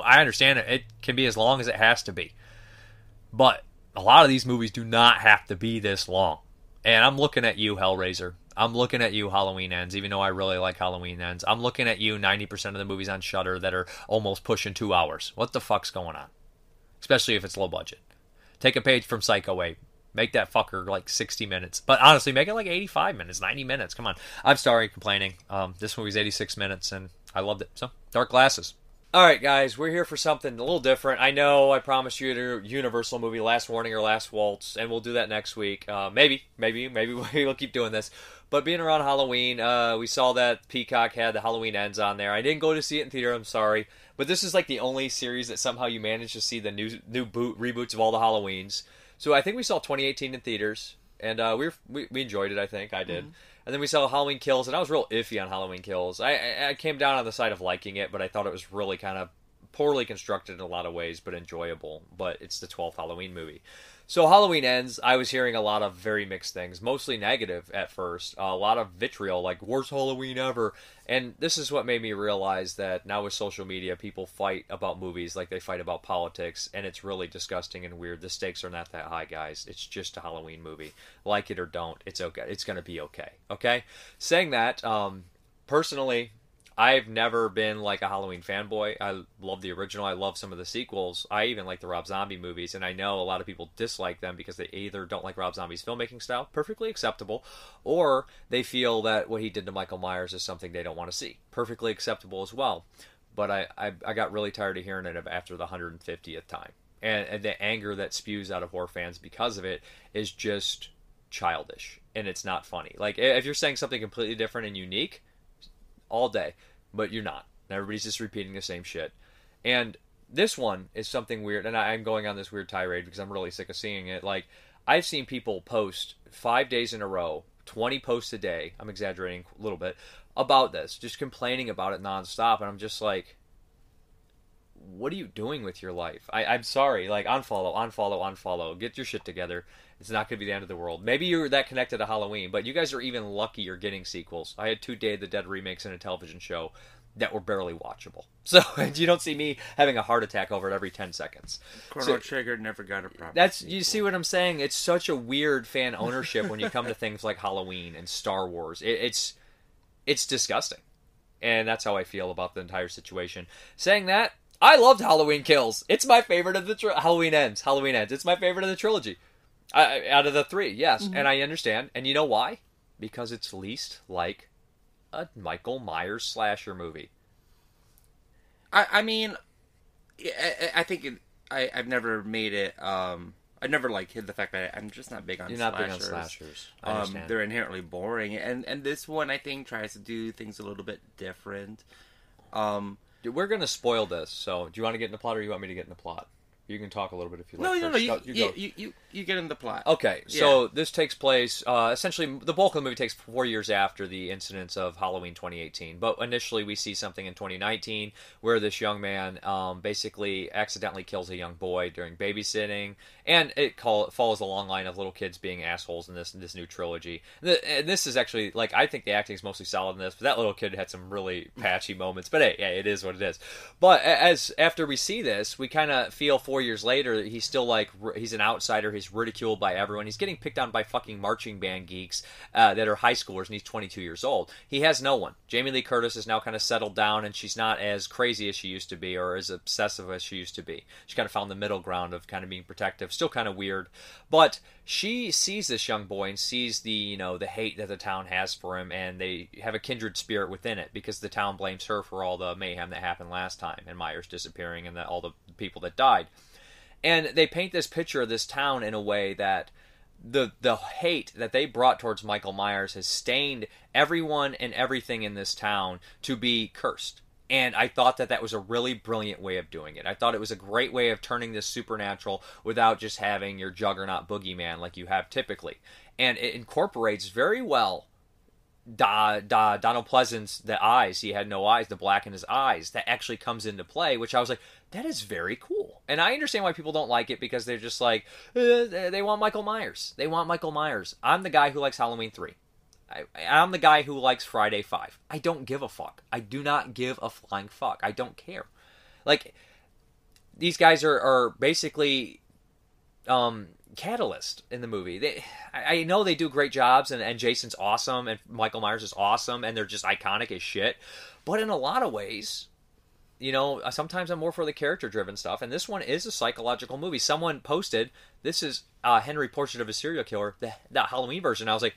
I understand it; it can be as long as it has to be, but a lot of these movies do not have to be this long. And I'm looking at you, Hellraiser. I'm looking at you, Halloween Ends, even though I really like Halloween Ends. I'm looking at you, 90% of the movies on Shudder that are almost pushing two hours. What the fuck's going on? Especially if it's low budget. Take a page from Psycho Ape. Make that fucker like 60 minutes. But honestly, make it like 85 minutes, 90 minutes. Come on. I'm sorry complaining. Um, this movie's 86 minutes and I loved it. So, Dark Glasses. All right, guys, we're here for something a little different. I know I promised you a Universal movie, Last Warning or Last Waltz, and we'll do that next week. Uh, maybe, maybe, maybe we'll keep doing this. But being around Halloween, uh, we saw that Peacock had the Halloween Ends on there. I didn't go to see it in theater. I'm sorry, but this is like the only series that somehow you managed to see the new new boot reboots of all the Halloweens. So I think we saw 2018 in theaters, and uh, we, were, we we enjoyed it. I think I did. Mm-hmm. And then we saw Halloween Kills, and I was real iffy on Halloween Kills. I, I came down on the side of liking it, but I thought it was really kind of poorly constructed in a lot of ways, but enjoyable. But it's the 12th Halloween movie. So Halloween ends. I was hearing a lot of very mixed things, mostly negative at first. a lot of vitriol, like worst Halloween ever. And this is what made me realize that now with social media, people fight about movies like they fight about politics, and it's really disgusting and weird. The stakes are not that high, guys. It's just a Halloween movie. Like it or don't, it's okay. It's gonna be okay. Okay. Saying that, um, personally, I've never been like a Halloween fanboy. I love the original. I love some of the sequels. I even like the Rob Zombie movies, and I know a lot of people dislike them because they either don't like Rob Zombie's filmmaking style, perfectly acceptable, or they feel that what he did to Michael Myers is something they don't want to see, perfectly acceptable as well. But I, I, I got really tired of hearing it after the 150th time. And, and the anger that spews out of horror fans because of it is just childish, and it's not funny. Like, if you're saying something completely different and unique, all day but you're not. Everybody's just repeating the same shit. And this one is something weird, and I'm going on this weird tirade because I'm really sick of seeing it. Like, I've seen people post five days in a row, 20 posts a day, I'm exaggerating a little bit, about this, just complaining about it nonstop, and I'm just like, what are you doing with your life? I, I'm sorry, like, unfollow, unfollow, unfollow. Get your shit together. It's not going to be the end of the world. Maybe you're that connected to Halloween, but you guys are even lucky you're getting sequels. I had two Day of the Dead remakes in a television show that were barely watchable. So you don't see me having a heart attack over it every ten seconds. Chrono so, Trigger never got a proper. That's sequel. you see what I'm saying? It's such a weird fan ownership when you come to things like Halloween and Star Wars. It, it's it's disgusting, and that's how I feel about the entire situation. Saying that, I loved Halloween Kills. It's my favorite of the tri- Halloween Ends. Halloween Ends. It's my favorite of the trilogy. I, out of the three, yes, mm-hmm. and I understand. And you know why? Because it's least like a Michael Myers slasher movie. I, I mean, I, I think it, I, I've never made it. Um, I never like hid the fact that I'm just not big on. You're not slashers. big on slashers. Um, they're inherently boring, and and this one I think tries to do things a little bit different. Um, we're gonna spoil this. So, do you want to get in the plot, or you want me to get in the plot? You can talk a little bit if you like. No, no, no. You, you, you, you, you, get in the plot. Okay, so yeah. this takes place. Uh, essentially, the bulk of the movie takes four years after the incidents of Halloween 2018. But initially, we see something in 2019 where this young man um, basically accidentally kills a young boy during babysitting, and it call, follows a long line of little kids being assholes in this in this new trilogy. And this is actually like I think the acting is mostly solid in this, but that little kid had some really patchy moments. But hey, hey, it is what it is. But as after we see this, we kind of feel four years later, he's still like he's an outsider. He's ridiculed by everyone. He's getting picked on by fucking marching band geeks uh, that are high schoolers, and he's 22 years old. He has no one. Jamie Lee Curtis is now kind of settled down, and she's not as crazy as she used to be, or as obsessive as she used to be. She kind of found the middle ground of kind of being protective. Still kind of weird, but she sees this young boy and sees the you know the hate that the town has for him, and they have a kindred spirit within it because the town blames her for all the mayhem that happened last time and Myers disappearing and the, all the people that died. And they paint this picture of this town in a way that the the hate that they brought towards Michael Myers has stained everyone and everything in this town to be cursed. And I thought that that was a really brilliant way of doing it. I thought it was a great way of turning this supernatural without just having your juggernaut boogeyman like you have typically. And it incorporates very well da, da, Donald Pleasence, the eyes, he had no eyes, the black in his eyes, that actually comes into play, which I was like, that is very cool. And I understand why people don't like it because they're just like, uh, they want Michael Myers. They want Michael Myers. I'm the guy who likes Halloween 3. I, I'm the guy who likes Friday 5. I don't give a fuck. I do not give a flying fuck. I don't care. Like, these guys are, are basically um, catalyst in the movie. They, I know they do great jobs, and, and Jason's awesome, and Michael Myers is awesome, and they're just iconic as shit. But in a lot of ways, you know, sometimes I'm more for the character driven stuff, and this one is a psychological movie. Someone posted, "This is uh, Henry Portrait of a Serial Killer," the, the Halloween version. I was like,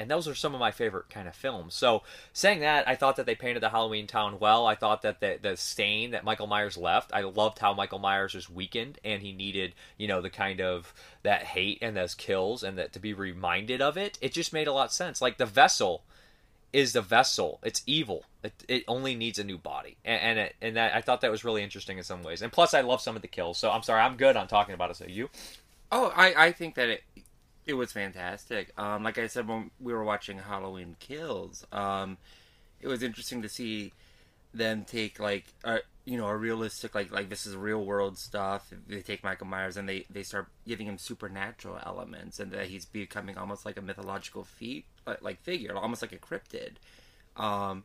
and those are some of my favorite kind of films. So, saying that, I thought that they painted the Halloween town well. I thought that the the stain that Michael Myers left, I loved how Michael Myers was weakened and he needed, you know, the kind of that hate and those kills and that to be reminded of it. It just made a lot of sense. Like the vessel is the vessel. It's evil. It, it only needs a new body, and and, it, and that I thought that was really interesting in some ways. And plus, I love some of the kills. So I'm sorry, I'm good on talking about it. So you? Oh, I I think that it it was fantastic. Um, like I said when we were watching Halloween Kills, um, it was interesting to see them take like a you know a realistic like like this is real world stuff. They take Michael Myers and they they start giving him supernatural elements, and that he's becoming almost like a mythological feat like, figure, almost like a cryptid. Um,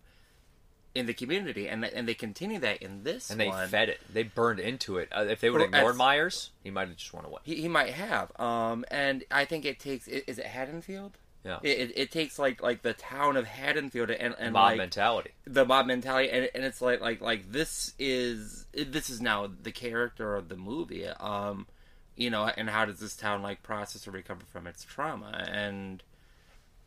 in the community, and and they continue that in this and they one. fed it. They burned into it. Uh, if they would have ignored Myers, he might have just run away. He, he might have. Um, and I think it takes. Is it Haddonfield? Yeah. It, it, takes like like the town of Haddonfield and and Mob like mentality. the mob mentality, and, and it's like like like this is this is now the character of the movie. Um, you know, and how does this town like process or recover from its trauma? And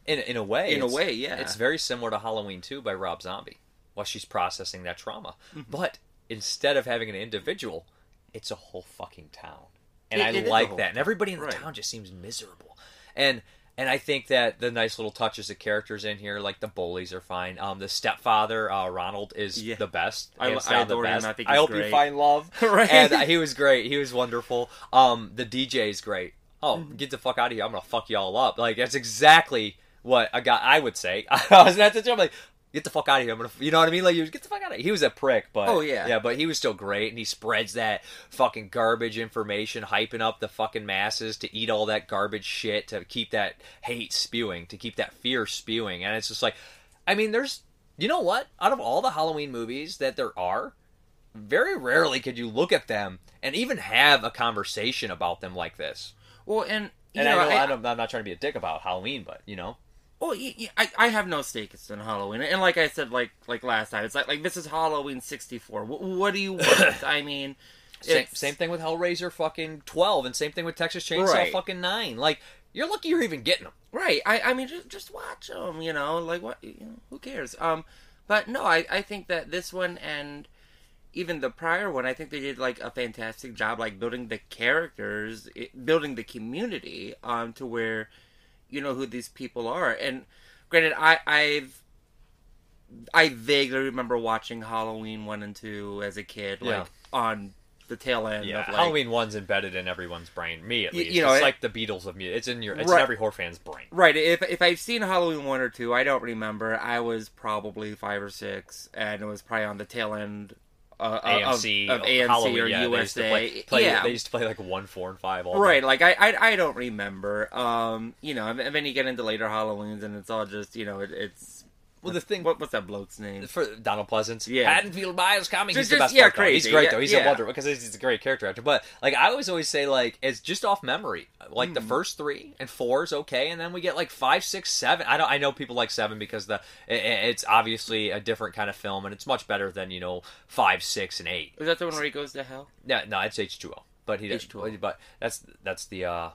In in a way, In a way, yeah. It's very similar to Halloween 2 by Rob Zombie, while she's processing that trauma. Mm-hmm. But instead of having an individual, it's a whole fucking town, and It- I it like that. And everybody in the Right. town just seems miserable, and. And I think that the nice little touches of characters in here, like the bullies, are fine. Um, the stepfather, uh, Ronald, is Yeah. the best. I- I the adore him. best. I think I hope you find love. Right. And uh, he was great. He was wonderful. Um, the DJ is great. Oh, Mm-hmm. get the fuck out of here! I'm gonna fuck you all up. Like that's exactly what a guy I would say. I was not I'm like, get the fuck out of here! I'm gonna, you know what I mean? Like, you get the fuck out of here. He was a prick, but Oh, yeah. yeah, but he was still great, and he spreads that fucking garbage information, hyping up the fucking masses to eat all that garbage shit to keep that hate spewing, to keep that fear spewing, and it's just like, I mean, there's, you know what? Out of all the Halloween movies that there are, very rarely could you look at them and even have a conversation about them like this. well, and And know, I know, I, I'm not trying to be a dick about Halloween, but you know, Well, I, I have no stake in Halloween, and like I said, like like last time, it's like like this is Halloween '64. What, what do you want? I mean, same, same thing with Hellraiser fucking 12, and same thing with Texas Chainsaw Right. fucking 9. Like, you're lucky you're even getting them. Right. I, I mean, just just watch them. You know, like what? You know, who cares? Um, but no, I I think that this one and even the prior one, I think they did like a fantastic job, like building the characters, it, building the community, um, to where you know who these people are. And granted, I I've I vaguely remember watching Halloween one and two as a kid, like Yeah. on the tail end Yeah, of like Halloween 1's embedded in everyone's brain. Me, at least. you know, it's it- like the Beatles of music. It's in your, it's Right. in every horror fan's brain. Right. If if I've seen Halloween one or two, I don't remember. I was probably five or six, and it was probably on the tail end uh, AMC, of, of AMC Halloween, or yeah, they used to USA. play, play- yeah, They used to play like 1, 4, and 5 all right. day. Like I, I I don't remember. Um, you know, and then you get into later Halloweens, and it's all just you know, it, it's Well, the thing what, what's that bloke's name? for Donald Pleasence. Yeah. Haddonfield Myers coming. Just- he's the best yeah, part, though. He's great Yeah, though. He's yeah. a wonder because he's, he's a great character actor. But like I always always say, like it's just off memory. Like Hmm. the first three and four is okay, and then we get like five, six, seven. I don't. I know people like seven because the it, it's obviously a different kind of film, and it's much better than you know five, six, and eight. Is that the one where he goes to hell? No, no, it's H two O. But he does. H2O. But that's that's the uh,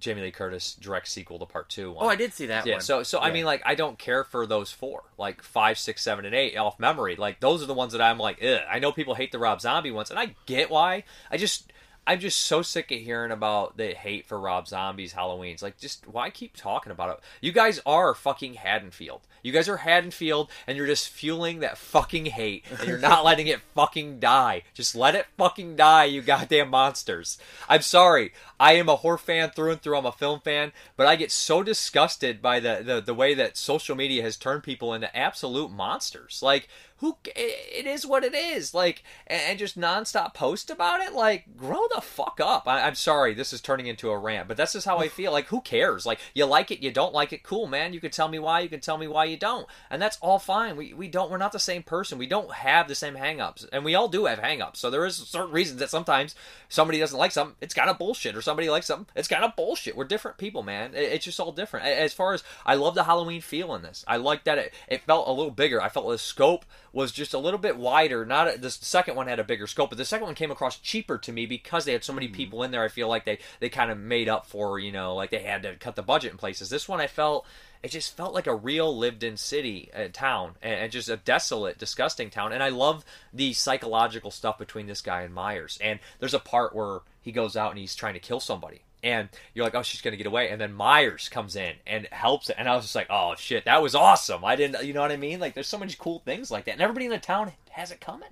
Jamie Lee Curtis direct sequel to part two. One. Oh, I did see that Yeah, one. so so I mean, like, I don't care for those four, like five, six, seven, and eight off memory. Like, those are the ones that I'm like, Ugh. I know people hate the Rob Zombie ones, and I get why. I just, I'm just so sick of hearing about the hate for Rob Zombie's Halloween's. Like, just why keep talking about it? You guys are fucking Haddonfield. You guys are Haddonfield, and you're just fueling that fucking hate, and you're not letting it fucking die. Just let it fucking die, you goddamn monsters. I'm sorry. I am a horror fan through and through. I'm a film fan, but I get so disgusted by the, the, the way that social media has turned people into absolute monsters. Like, who it is what it is. Like and, just nonstop post about it? Like grow the fuck up. I, i'm sorry this is turning into a rant but that's just how i feel. Like who cares? Like you like it you don't like it? Cool man. You can tell me why you can tell me why you don't. And that's all fine. We, we don't we're not the same person. We don't have the same hangups. And we all do have hangups. So there is certain reasons that sometimes somebody doesn't like something it's kind of bullshit or somebody likes something it's kind of bullshit we're different people man it, it's just all different as far as i love the halloween feel in this i like that it, it felt a little bigger i felt the scope was just a little bit wider. Not the second one had a bigger scope, but the second one came across cheaper to me because they had so many mm-hmm. people in there. I feel like they they kind of made up for you know like they had to cut the budget in places. This one I felt it just felt like a real lived-in city, uh, town, and, and just a desolate, disgusting town. And I love the psychological stuff between this guy and Myers. And there's a part where he goes out and he's trying to kill somebody. And you're like, oh, she's gonna get away, and then Myers comes in and helps it, and I was just like, oh shit, that was awesome. I didn't, you know what I mean? Like, there's so many cool things like that, and everybody in the town has it coming.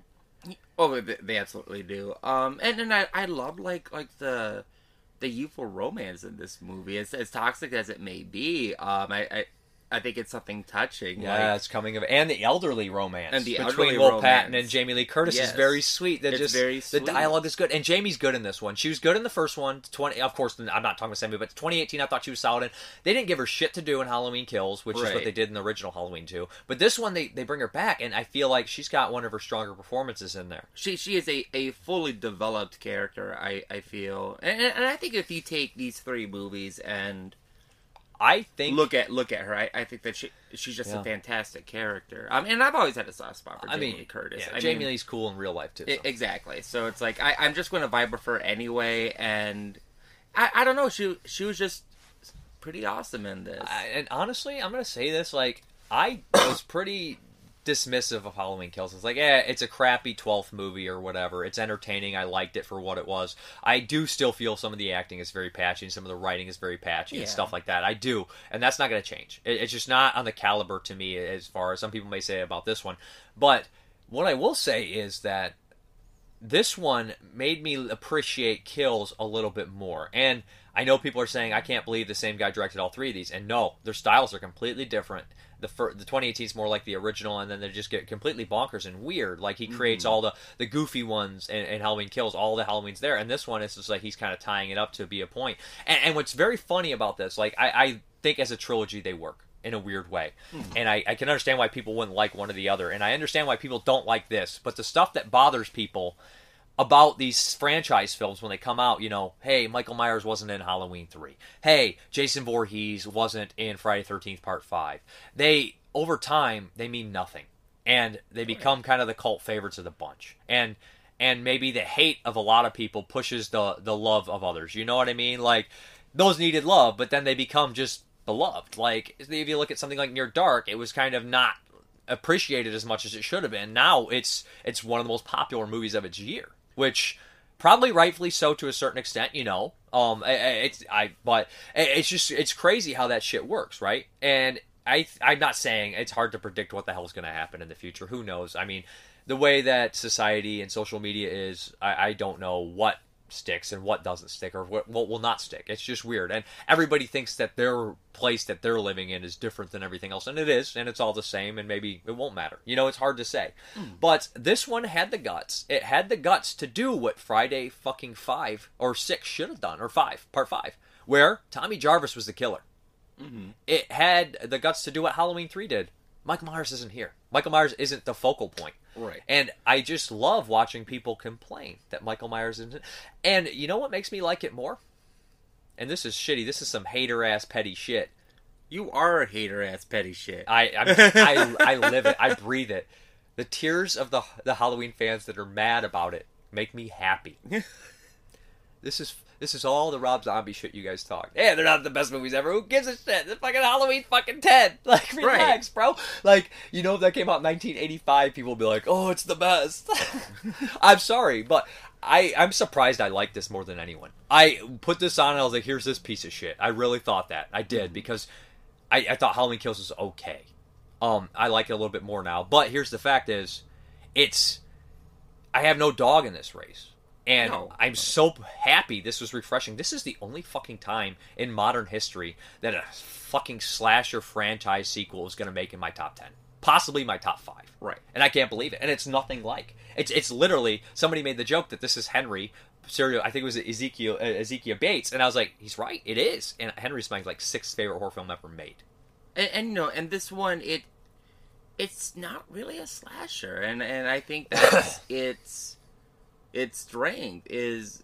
Oh, they, they absolutely do. Um, and and I I love like like the the youthful romance in this movie. As as toxic as it may be, um, I, I I think it's something touching. Yeah, like, it's coming of and the elderly romance And the between elderly Will Patton and Jamie Lee Curtis is very sweet. That just very the dialogue is good, and Jamie's good in this one. She was good in the first one. Twenty, of course, I'm not talking about Sammy, but 2018, I thought she was solid. in. They didn't give her shit to do in Halloween Kills, which is what they did in the original Halloween too. But this one, they they bring her back, and I feel like she's got one of her stronger performances in there. she she is a, a fully developed character. I I feel, and, and I think if you take these three movies and I think look at look at her, I, I think that she she's just Yeah. a fantastic character. Um, and I've always had a soft spot for I Jamie mean, Lee Curtis. yeah, I Jamie mean, Lee's cool in real life too. I- so. exactly. So it's like I, I'm just going to vibe with her anyway, and I, I don't know. She she was just pretty awesome in this. I, and honestly, I'm gonna say this: like, I was pretty dismissive of Halloween Kills. It's like, eh, it's a crappy 12th movie or whatever. It's entertaining. I liked it for what it was. I do still feel some of the acting is very patchy, and some of the writing is very patchy and stuff like that. I do, and that's not gonna change. It, it's just not on the caliber to me as far as some people may say about this one. But what I will say is that this one made me appreciate kills a little bit more. And I know people are saying I can't believe the same guy directed all three of these, and no, their styles are completely different. The fir- the 2018 is more like the original, and then they just get completely bonkers and weird. Like he creates mm-hmm. all the the goofy ones and, and Halloween Kills, all the Halloweens there, and this one is just like he's kind of tying it up to be a point. And, and what's very funny about this, like I, I think as a trilogy they work in a weird way. Hmm. And I, I can understand why people wouldn't like one or the other. And I understand why people don't like this. But the stuff that bothers people about these franchise films when they come out, you know, hey, Michael Myers wasn't in Halloween 3. Hey, Jason Voorhees wasn't in Friday 13th Part 5. They, over time, they mean nothing. And they become kind of the cult favorites of the bunch. And and maybe the hate of a lot of people pushes the the love of others. You know what I mean? Like those needed love, but then they become just beloved. Like if you look at something like Near Dark, it was kind of not appreciated as much as it should have been. Now it's it's one of the most popular movies of its year, which probably rightfully so to a certain extent. You know, um, it's I but it's just it's crazy how that shit works, right? And I I'm not saying it's hard to predict what the hell's going to happen in the future. Who knows? I mean, the way that society and social media is, I, I don't know what sticks and what doesn't stick or what, what will not stick. It's just weird. And everybody thinks that their place that they're living in is different than everything else. And it is, and it's all the same, and maybe it won't matter. You know, it's hard to say. Hmm. But this one had the guts. It had the guts to do what Friday fucking 5 or 6 should have done, or 5, part 5, where Tommy Jarvis was the killer. Mm-hmm. It had the guts to do what Halloween 3 did. Michael Myers isn't here. Michael Myers isn't the focal point. Right. And I just love watching people complain that Michael Myers isn't. And you know what makes me like it more? And this is shitty. This is some hater ass petty shit. You are a hater ass petty shit. I I'm, I I live it. I breathe it. The tears of the the Halloween fans that are mad about it make me happy. this is this is all the Rob Zombie shit you guys talk. Yeah, they're not the best movies ever. Who gives a shit? They're fucking Halloween fucking ten. Like relax, bro. Like you know if that came out in 1985, people would be like, oh, it's the best. I'm sorry, but. I, I'm surprised I like this more than anyone. I put this on and I was like, here's this piece of shit. I really thought that. I did because I, I thought Halloween Kills was okay. Um, I like it a little bit more now. But here's the fact: is it's I have no dog in this race, and No. I'm so happy. This was refreshing. This is the only fucking time in modern history that a fucking slasher franchise sequel is going to make in my top ten, possibly my top five. Right. And I can't believe it. And it's nothing like it's. It's literally somebody made the joke that this is Henry. Serial, I think it was Ezekiel uh, Ezekiel Bates, and I was like, he's right, it is. And Henry's my like sixth favorite horror film ever made. and, and you know, and this one, it it's not really a slasher, and and I think that's its its strength is.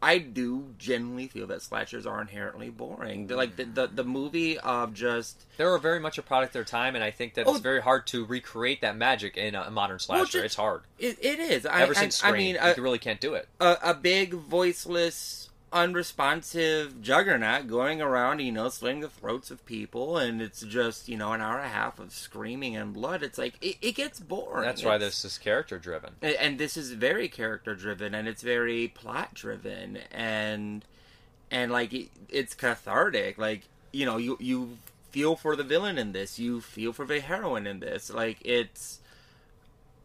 I do generally feel that slashers are inherently boring. They're like the, the the movie of just They were very much a product of their time, and I think that Oh. it's very hard to recreate that magic in a modern slasher. ju- it's hard. it, it is. I, Ever I, since I Scream, mean, uh, you really can't do it. a, a big voiceless unresponsive juggernaut going around you know slitting the throats of people and it's just you know an hour and a half of screaming and blood. It's like it, it gets boring. That's why It's- this is character driven. and- and this is very character driven and it's very plot driven and and like it, it's cathartic. Like you know you you feel for the villain in this. You feel for the heroine in this. Like it's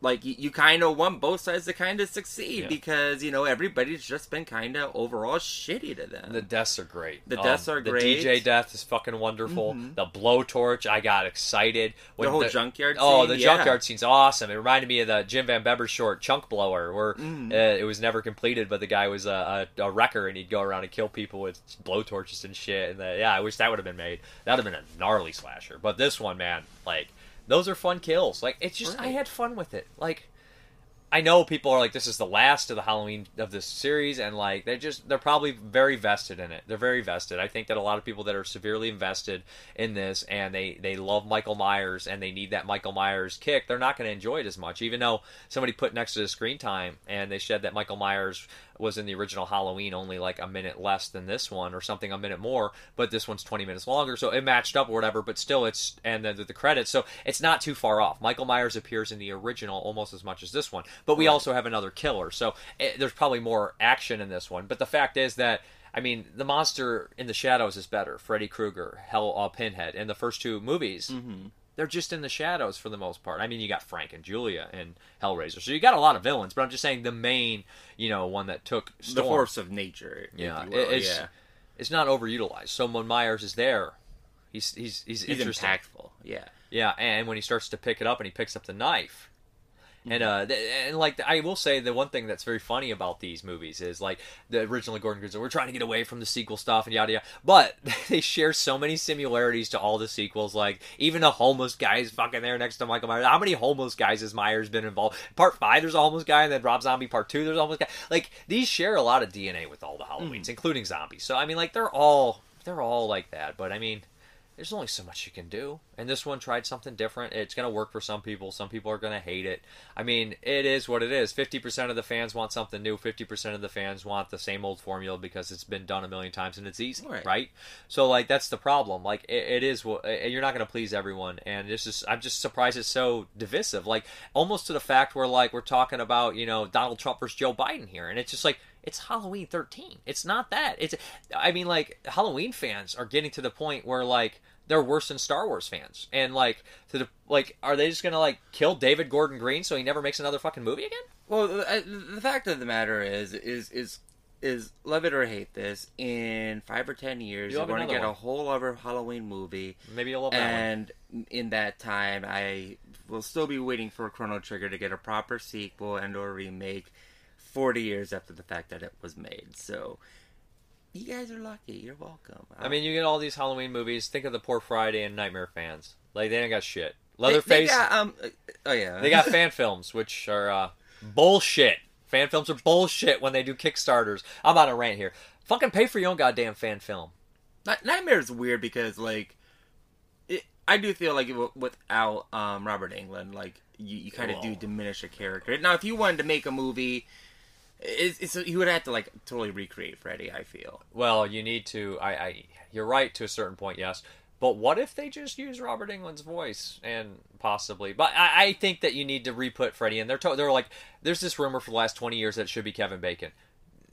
like you, you kind of want both sides to kind of succeed Yeah. because you know everybody's just been kind of overall shitty to them. The deaths are great. Um, The deaths are The great. DJ death is fucking wonderful. Mhm. The blowtorch, I got excited. the whole junkyard. Oh, scene, the yeah. junkyard scene's awesome. It reminded me of the Jim Van Bebber short Chunk Blower, where Mhm. uh, it was never completed, but the guy was a, a, a wrecker and he'd go around and kill people with blowtorches and shit. And the, yeah, I wish that would have been made. That would have been a gnarly slasher. But this one, man, like those are fun kills. Like it's just I had fun with it. Like I know people are like, this is the last of the Halloween of this series, and like they're just they're probably very vested in it. They're very vested. I think that a lot of people that are severely invested in this and they they love Michael Myers and they need that Michael Myers kick, they're not going to enjoy it as much. Even though somebody put next to the screen time and they said that Michael Myers was in the original Halloween only like a minute less than this one or something a minute more, but this one's 20 minutes longer, so it matched up or whatever. But still, it's and the, the credits, so it's not too far off. Michael Myers appears in the original almost as much as this one, but we Right. also have another killer, so it, there's probably more action in this one. But the fact is that. I mean, the monster in the shadows is better. Freddy Krueger, Hell, uh, Pinhead, in the first two movies, Mhm. They're just in the shadows for the most part. I mean, you got Frank and Julia and Hellraiser, so you got a lot of villains. But I'm just saying the main, you know, one that took The force of nature. if yeah, you will, it's yeah. it's not overutilized. So when Myers is there, he's he's he's, He's interesting. impactful. Yeah. Yeah, and when he starts to pick it up and he picks up the knife. And uh, th- and like I will say, the one thing that's very funny about these movies is like the original Gordon Green. We're trying to get away from the sequel stuff and yada yada, but they share so many similarities to all the sequels. Like even a homeless guy is fucking there next to Michael Myers. How many homeless guys has Myers been involved? Part five, there's a homeless guy, and then Rob Zombie Part two, there's a homeless guy. Like these share a lot of DNA with all the Halloweens, including zombies. So I mean, like they're all they're all like that. But I mean, there's only so much you can do. And this one tried something different. It's going to work for some people. Some people are going to hate it. I mean, it is what it is. 50% of the fans want something new. 50% of the fans want the same old formula because it's been done a million times and it's easy, right? Right. So, like, that's the problem. Like, it, it is what you're not going to please everyone. And this is, I'm just surprised it's so divisive. Like, almost to the fact where, like, we're talking about, you know, Donald Trump versus Joe Biden here. And it's just like, it's Halloween 13. It's not that. It's, I mean, like, Halloween fans are getting to the point where, like, they're worse than Star Wars fans. And like to the like are they just going to like kill David Gordon Green so he never makes another fucking movie again? Well, the, fact of the matter is, is, is, is love it or hate this. In five or ten years, you're going to get a one. whole other Halloween movie, Maybe you'll love that one. and in that time, I will still be waiting for Chrono Trigger to get a proper sequel and/or remake. Forty years after the fact that it was made, so you guys are lucky. You're welcome. I mean, you get all these Halloween movies. Think of the Poor Friday and Nightmare fans. Like they ain't got shit. Leatherface. They, got, um, uh, oh yeah, They got fan films, which are uh, bullshit. Fan films are bullshit when they do Kickstarters. I'm on a rant here. Fucking pay for your own goddamn fan film. Nightmare is weird because like it, I do feel like w- without um, Robert Englund, like you, you kind of do diminish a character. Now, if you wanted to make a movie, it's, it's you would have to like totally recreate Freddy. I feel. Well, you need to. I, I. You're right to a certain point, yes. But what if they just use Robert Englund's voice and possibly? But I, I think that you need to re-put Freddy in. They're to, they're like, there's this rumor for the last 20 years that it should be Kevin Bacon.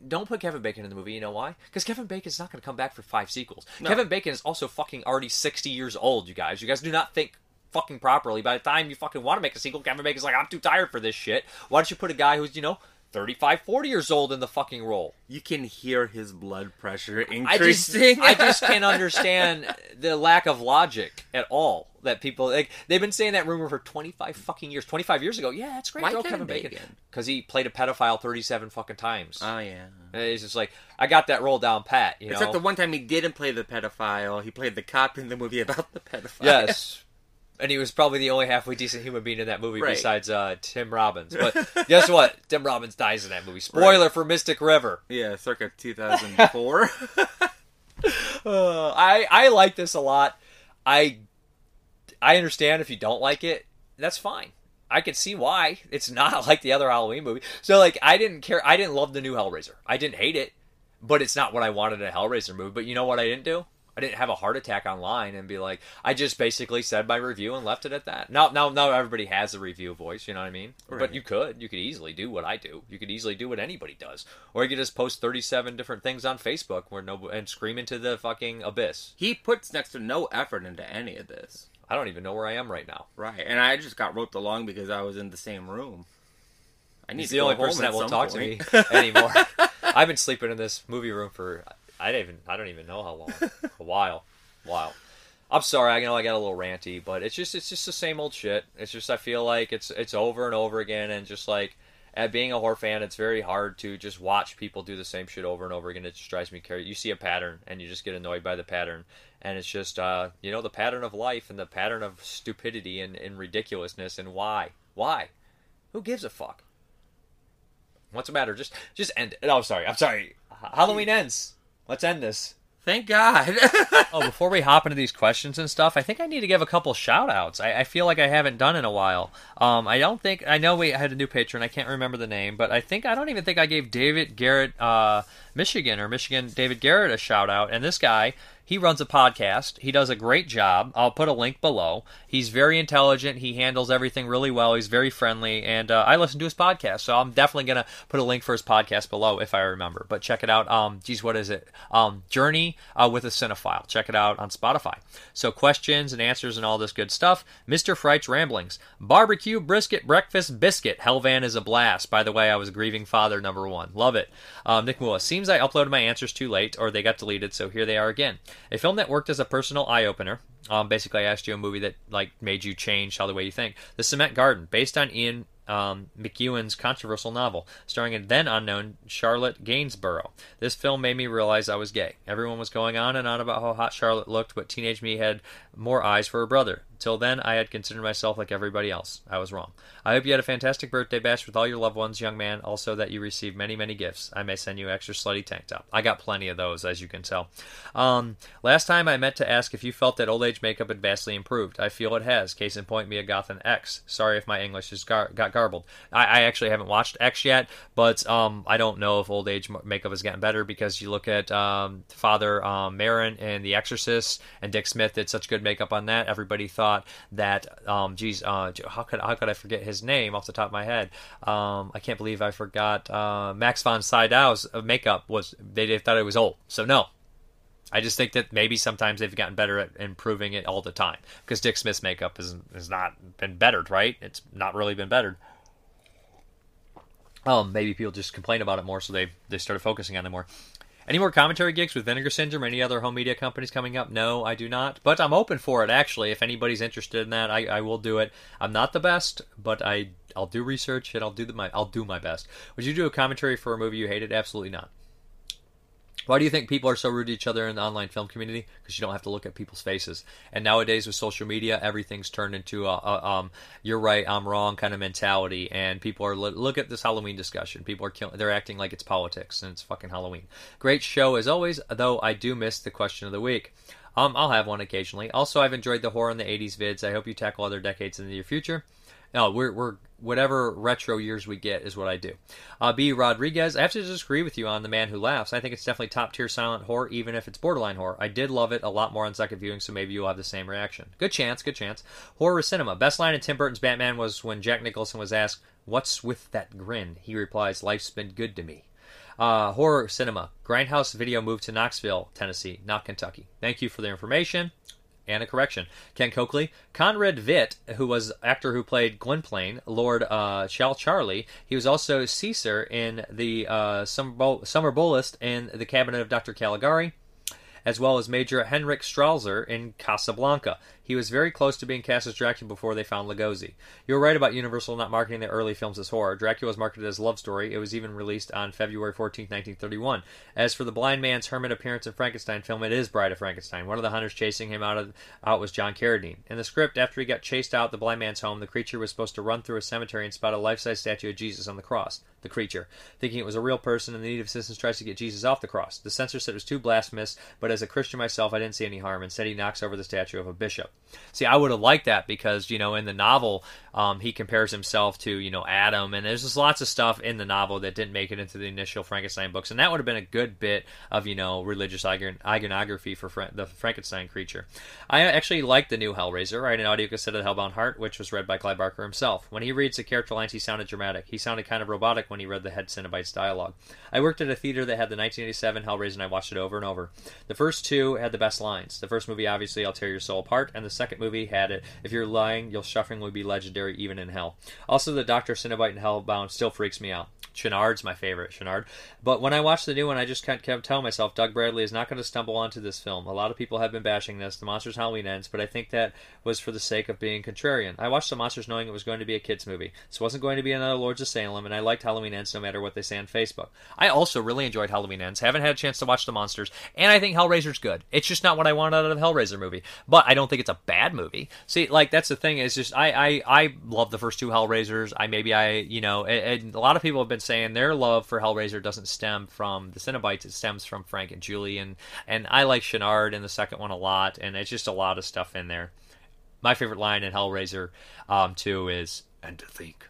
Don't put Kevin Bacon in the movie. You know why? Because Kevin Bacon's not going to come back for five sequels. No. Kevin Bacon is also fucking already 60 years old. You guys, you guys do not think fucking properly. By the time you fucking want to make a sequel, Kevin Bacon's like, I'm too tired for this shit. Why don't you put a guy who's you know 35, 40 years old in the fucking role? You can hear his blood pressure I just, increasing. I just can't understand the lack of logic at all that people like. They've been saying that rumor for twenty five fucking years. Twenty five years ago, yeah, that's great. Why Throw Kevin Bacon because he played a pedophile thirty seven fucking times. Oh yeah. And it's just like I got that roll down pat. You Except know, the one time he didn't play the pedophile, he played the cop in the movie about the pedophile. yes. And he was probably the only halfway decent human being in that movie Right. besides uh, Tim Robbins. But guess what? Tim Robbins dies in that movie. Spoiler for Mystic River. yeah, circa 2004. Uh, I I like this a lot. I I understand if you don't like it, that's fine. I can see why it's not like the other Halloween movie. So like I didn't care. I didn't love the new Hellraiser. I didn't hate it, but it's not what I wanted in a Hellraiser movie. But you know what I didn't do? I didn't have a heart attack online and be like, I just basically said my review and left it at that. Now, now, now everybody has a review voice. You know what I mean? But you could, you could easily do what I do. You could easily do what anybody does, or you could just post thirty-seven different things on Facebook where no and scream into the fucking abyss. he puts next to no effort into any of this. I don't even know where I am right now. Right, and I just got roped along because I was in the same room. I need He's the only person that will some talk point. to me anymore. I've been sleeping in this movie room for I don't even I don't even know how long. A while, while. I'm sorry. I know I got a little ranty, but it's just it's just the same old shit. It's just I feel like it's it's over and over again, and just like at being a horror fan, it's very hard to just watch people do the same shit over and over again. It just drives me crazy. You see a pattern, and you just get annoyed by the pattern, and it's just uh, you know the pattern of life and the pattern of stupidity and, and ridiculousness, and why why who gives a fuck? What's the matter? Just just end. it. Oh, sorry. I'm sorry. Halloween ends. Let's end this. Thank God. Oh, before we hop into these questions and stuff, I think I need to give a couple shout outs. I, I feel like I haven't done in a while. Um, I don't think I know we had a new patron. I can't remember the name, but I think I don't even think I gave David Garrett, uh, Michigan or Michigan David Garrett a shout out. And this guy, he runs a podcast. He does a great job. I'll put a link below. He's very intelligent. He handles everything really well. He's very friendly, and uh, I listen to his podcast. So I'm definitely gonna put a link for his podcast below if I remember. But check it out. Um, geez, what is it? Um, Journey uh, with a Cinephile. Check it out on Spotify. So questions and answers and all this good stuff. Mr. Fright's ramblings. Barbecue brisket breakfast biscuit. Hellvan is a blast. By the way, I was grieving father number one. Love it. Um, Nick Mula. Seems I uploaded my answers too late, or they got deleted. So here they are again. A film that worked as a personal eye opener. Um, basically, I asked you a movie that like made you change how the way you think. The Cement Garden, based on Ian um, McEwan's controversial novel, starring a then unknown Charlotte Gainsbourg. This film made me realize I was gay. Everyone was going on and on about how hot Charlotte looked, but teenage me had more eyes for her brother. Till then, I had considered myself like everybody else. I was wrong. I hope you had a fantastic birthday bash with all your loved ones, young man. Also, that you received many, many gifts. I may send you extra slutty tank top. I got plenty of those, as you can tell. Um, last time I meant to ask if you felt that old age makeup had vastly improved. I feel it has. Case in point, Mia and X. Sorry if my English has gar- got garbled. I, I actually haven't watched X yet, but um, I don't know if old age makeup has gotten better because you look at um, Father um, Merrin in The Exorcist, and Dick Smith did such good makeup on that. Everybody thought that, um, geez, uh, how could how could I forget his name off the top of my head? Um, I can't believe I forgot uh, Max von Sydow's makeup was they, they thought it was old. So no, I just think that maybe sometimes they've gotten better at improving it all the time because Dick Smith's makeup has has not been bettered, right? It's not really been bettered. Um, maybe people just complain about it more, so they they started focusing on it more. Any more commentary gigs with Vinegar Syndrome or any other home media companies coming up? No, I do not. But I'm open for it actually. If anybody's interested in that, I, I will do it. I'm not the best, but I I'll do research and I'll do the, my I'll do my best. Would you do a commentary for a movie you hated? Absolutely not. Why do you think people are so rude to each other in the online film community? Because you don't have to look at people's faces. And nowadays with social media, everything's turned into a, a um, "you're right, I'm wrong" kind of mentality. And people are look at this Halloween discussion. People are. They're acting like it's politics and it's fucking Halloween. Great show as always. Though I do miss the question of the week. Um, I'll have one occasionally. Also, I've enjoyed the horror in the '80s vids. I hope you tackle other decades in the near future. No, we're we're whatever retro years we get is what I do. Uh, B. Rodriguez, I have to disagree with you on The Man Who Laughs. I think it's definitely top tier silent horror, even if it's borderline horror. I did love it a lot more on second viewing, so maybe you'll have the same reaction. Good chance, good chance. Horror cinema. Best line in Tim Burton's Batman was when Jack Nicholson was asked, "What's with that grin?" He replies, "Life's been good to me." Uh, horror cinema. Grindhouse Video moved to Knoxville, Tennessee, not Kentucky. Thank you for the information. And a correction. Ken Coakley. Conrad Veidt, who was actor who played Gwynplaine, Lord uh, Shal Charlie. He was also Caesar in the uh, Summer, Summer Bolist in the Cabinet of Dr. Caligari, as well as Major Henrik Stralzer in Casablanca. He was very close to being cast as Dracula before they found Lugosi. You were right about Universal not marketing their early films as horror. Dracula was marketed as a love story. It was even released on February 14, 1931. As for the blind man's hermit appearance in Frankenstein film, it is Bride of Frankenstein. One of the hunters chasing him out of out was John Carradine. In the script, after he got chased out the blind man's home, the creature was supposed to run through a cemetery and spot a life-size statue of Jesus on the cross. The creature, thinking it was a real person in the need of assistance, tries to get Jesus off the cross. The censor said it was too blasphemous, but as a Christian myself, I didn't see any harm. Instead, he knocks over the statue of a bishop. See, I would have liked that because you know in the novel um, he compares himself to you know Adam, and there's just lots of stuff in the novel that didn't make it into the initial Frankenstein books, and that would have been a good bit of you know religious iconography for Fra- the Frankenstein creature. I actually like the new Hellraiser. I had an audio cassette of the Hellbound Heart, which was read by Clive Barker himself. When he reads the character lines, he sounded dramatic. He sounded kind of robotic when he read the head Cenobites dialogue. I worked at a theater that had the 1987 Hellraiser, and I watched it over and over. The first two had the best lines. The first movie, obviously, I'll Tear Your Soul Apart, and the the second movie had it. If you're lying, your suffering would be legendary even in hell. Also, the Doctor Cenobite in Hellbound still freaks me out. Channard's my favorite, Channard. But when I watched the new one, I just kept, kept telling myself Doug Bradley is not going to stumble onto this film. A lot of people have been bashing this. The Monsters Halloween ends, but I think that was for the sake of being contrarian. I watched The Monsters knowing it was going to be a kids movie. This wasn't going to be another Lords of Salem, and I liked Halloween ends no matter what they say on Facebook. I also really enjoyed Halloween ends. Haven't had a chance to watch The Monsters, and I think Hellraiser's good. It's just not what I want out of a Hellraiser movie, but I don't think it's a bad movie. See, like that's the thing is just I I I love the first two Hellraisers. I maybe I you know, and, and a lot of people have been saying their love for Hellraiser doesn't stem from the Cenobites; it stems from Frank and Julie, and and I like Channard in the second one a lot, and it's just a lot of stuff in there. My favorite line in Hellraiser um, too is, "And to think, I hesitated."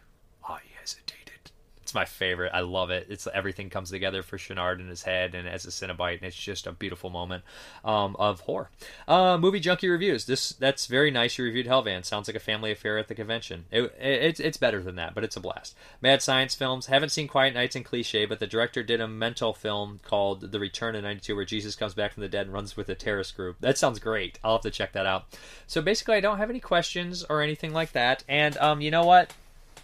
It's my favorite. I love it. It's everything comes together for Channard in his head and as a Cenobite, and it's just a beautiful moment um, of horror. Uh, movie junkie reviews. This that's very nice. You reviewed Hellvan. Sounds like a family affair at the convention. It, it, it's it's better than that, but it's a blast. Mad Science films. Haven't seen Quiet Nights and Cliche, but the director did a mental film called The Return in '92, where Jesus comes back from the dead and runs with a terrorist group. That sounds great. I'll have to check that out. So basically, I don't have any questions or anything like that. And um, you know what?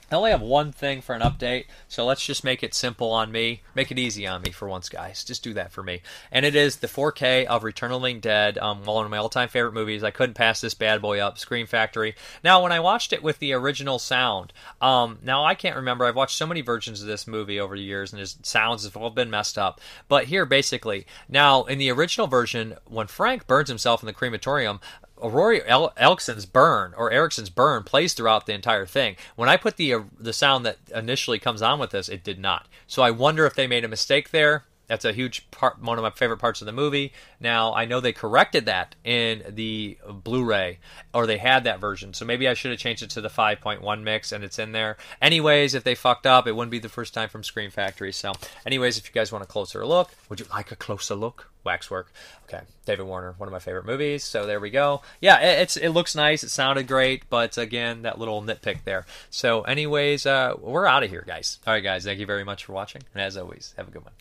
I only have one thing for an update, so let's just make it simple on me. Make it easy on me for once, guys. Just do that for me. And it is the 4K of Return of the Living Dead, um, one of my all-time favorite movies. I couldn't pass this bad boy up, Scream Factory. Now, when I watched it with the original sound, um, now I can't remember. I've watched so many versions of this movie over the years, and his sounds have all been messed up. But here, basically, now in the original version, when Frank burns himself in the crematorium, Roky El- Elkson's burn or Erickson's burn plays throughout the entire thing. When I put the uh, the sound that initially comes on with this, it did not. So I wonder if they made a mistake there. That's a huge part, one of my favorite parts of the movie. Now I know they corrected that in the Blu-ray, or they had that version. So maybe I should have changed it to the 5.1 mix, and it's in there. Anyways, if they fucked up, it wouldn't be the first time from Scream Factory. So, anyways, if you guys want a closer look, would you like a closer look? Waxwork. Okay, David Warner, one of my favorite movies. So there we go. Yeah, it, it's it looks nice. It sounded great, but again, that little nitpick there. So, anyways, uh, we're out of here, guys. All right, guys. Thank you very much for watching, and as always, have a good one.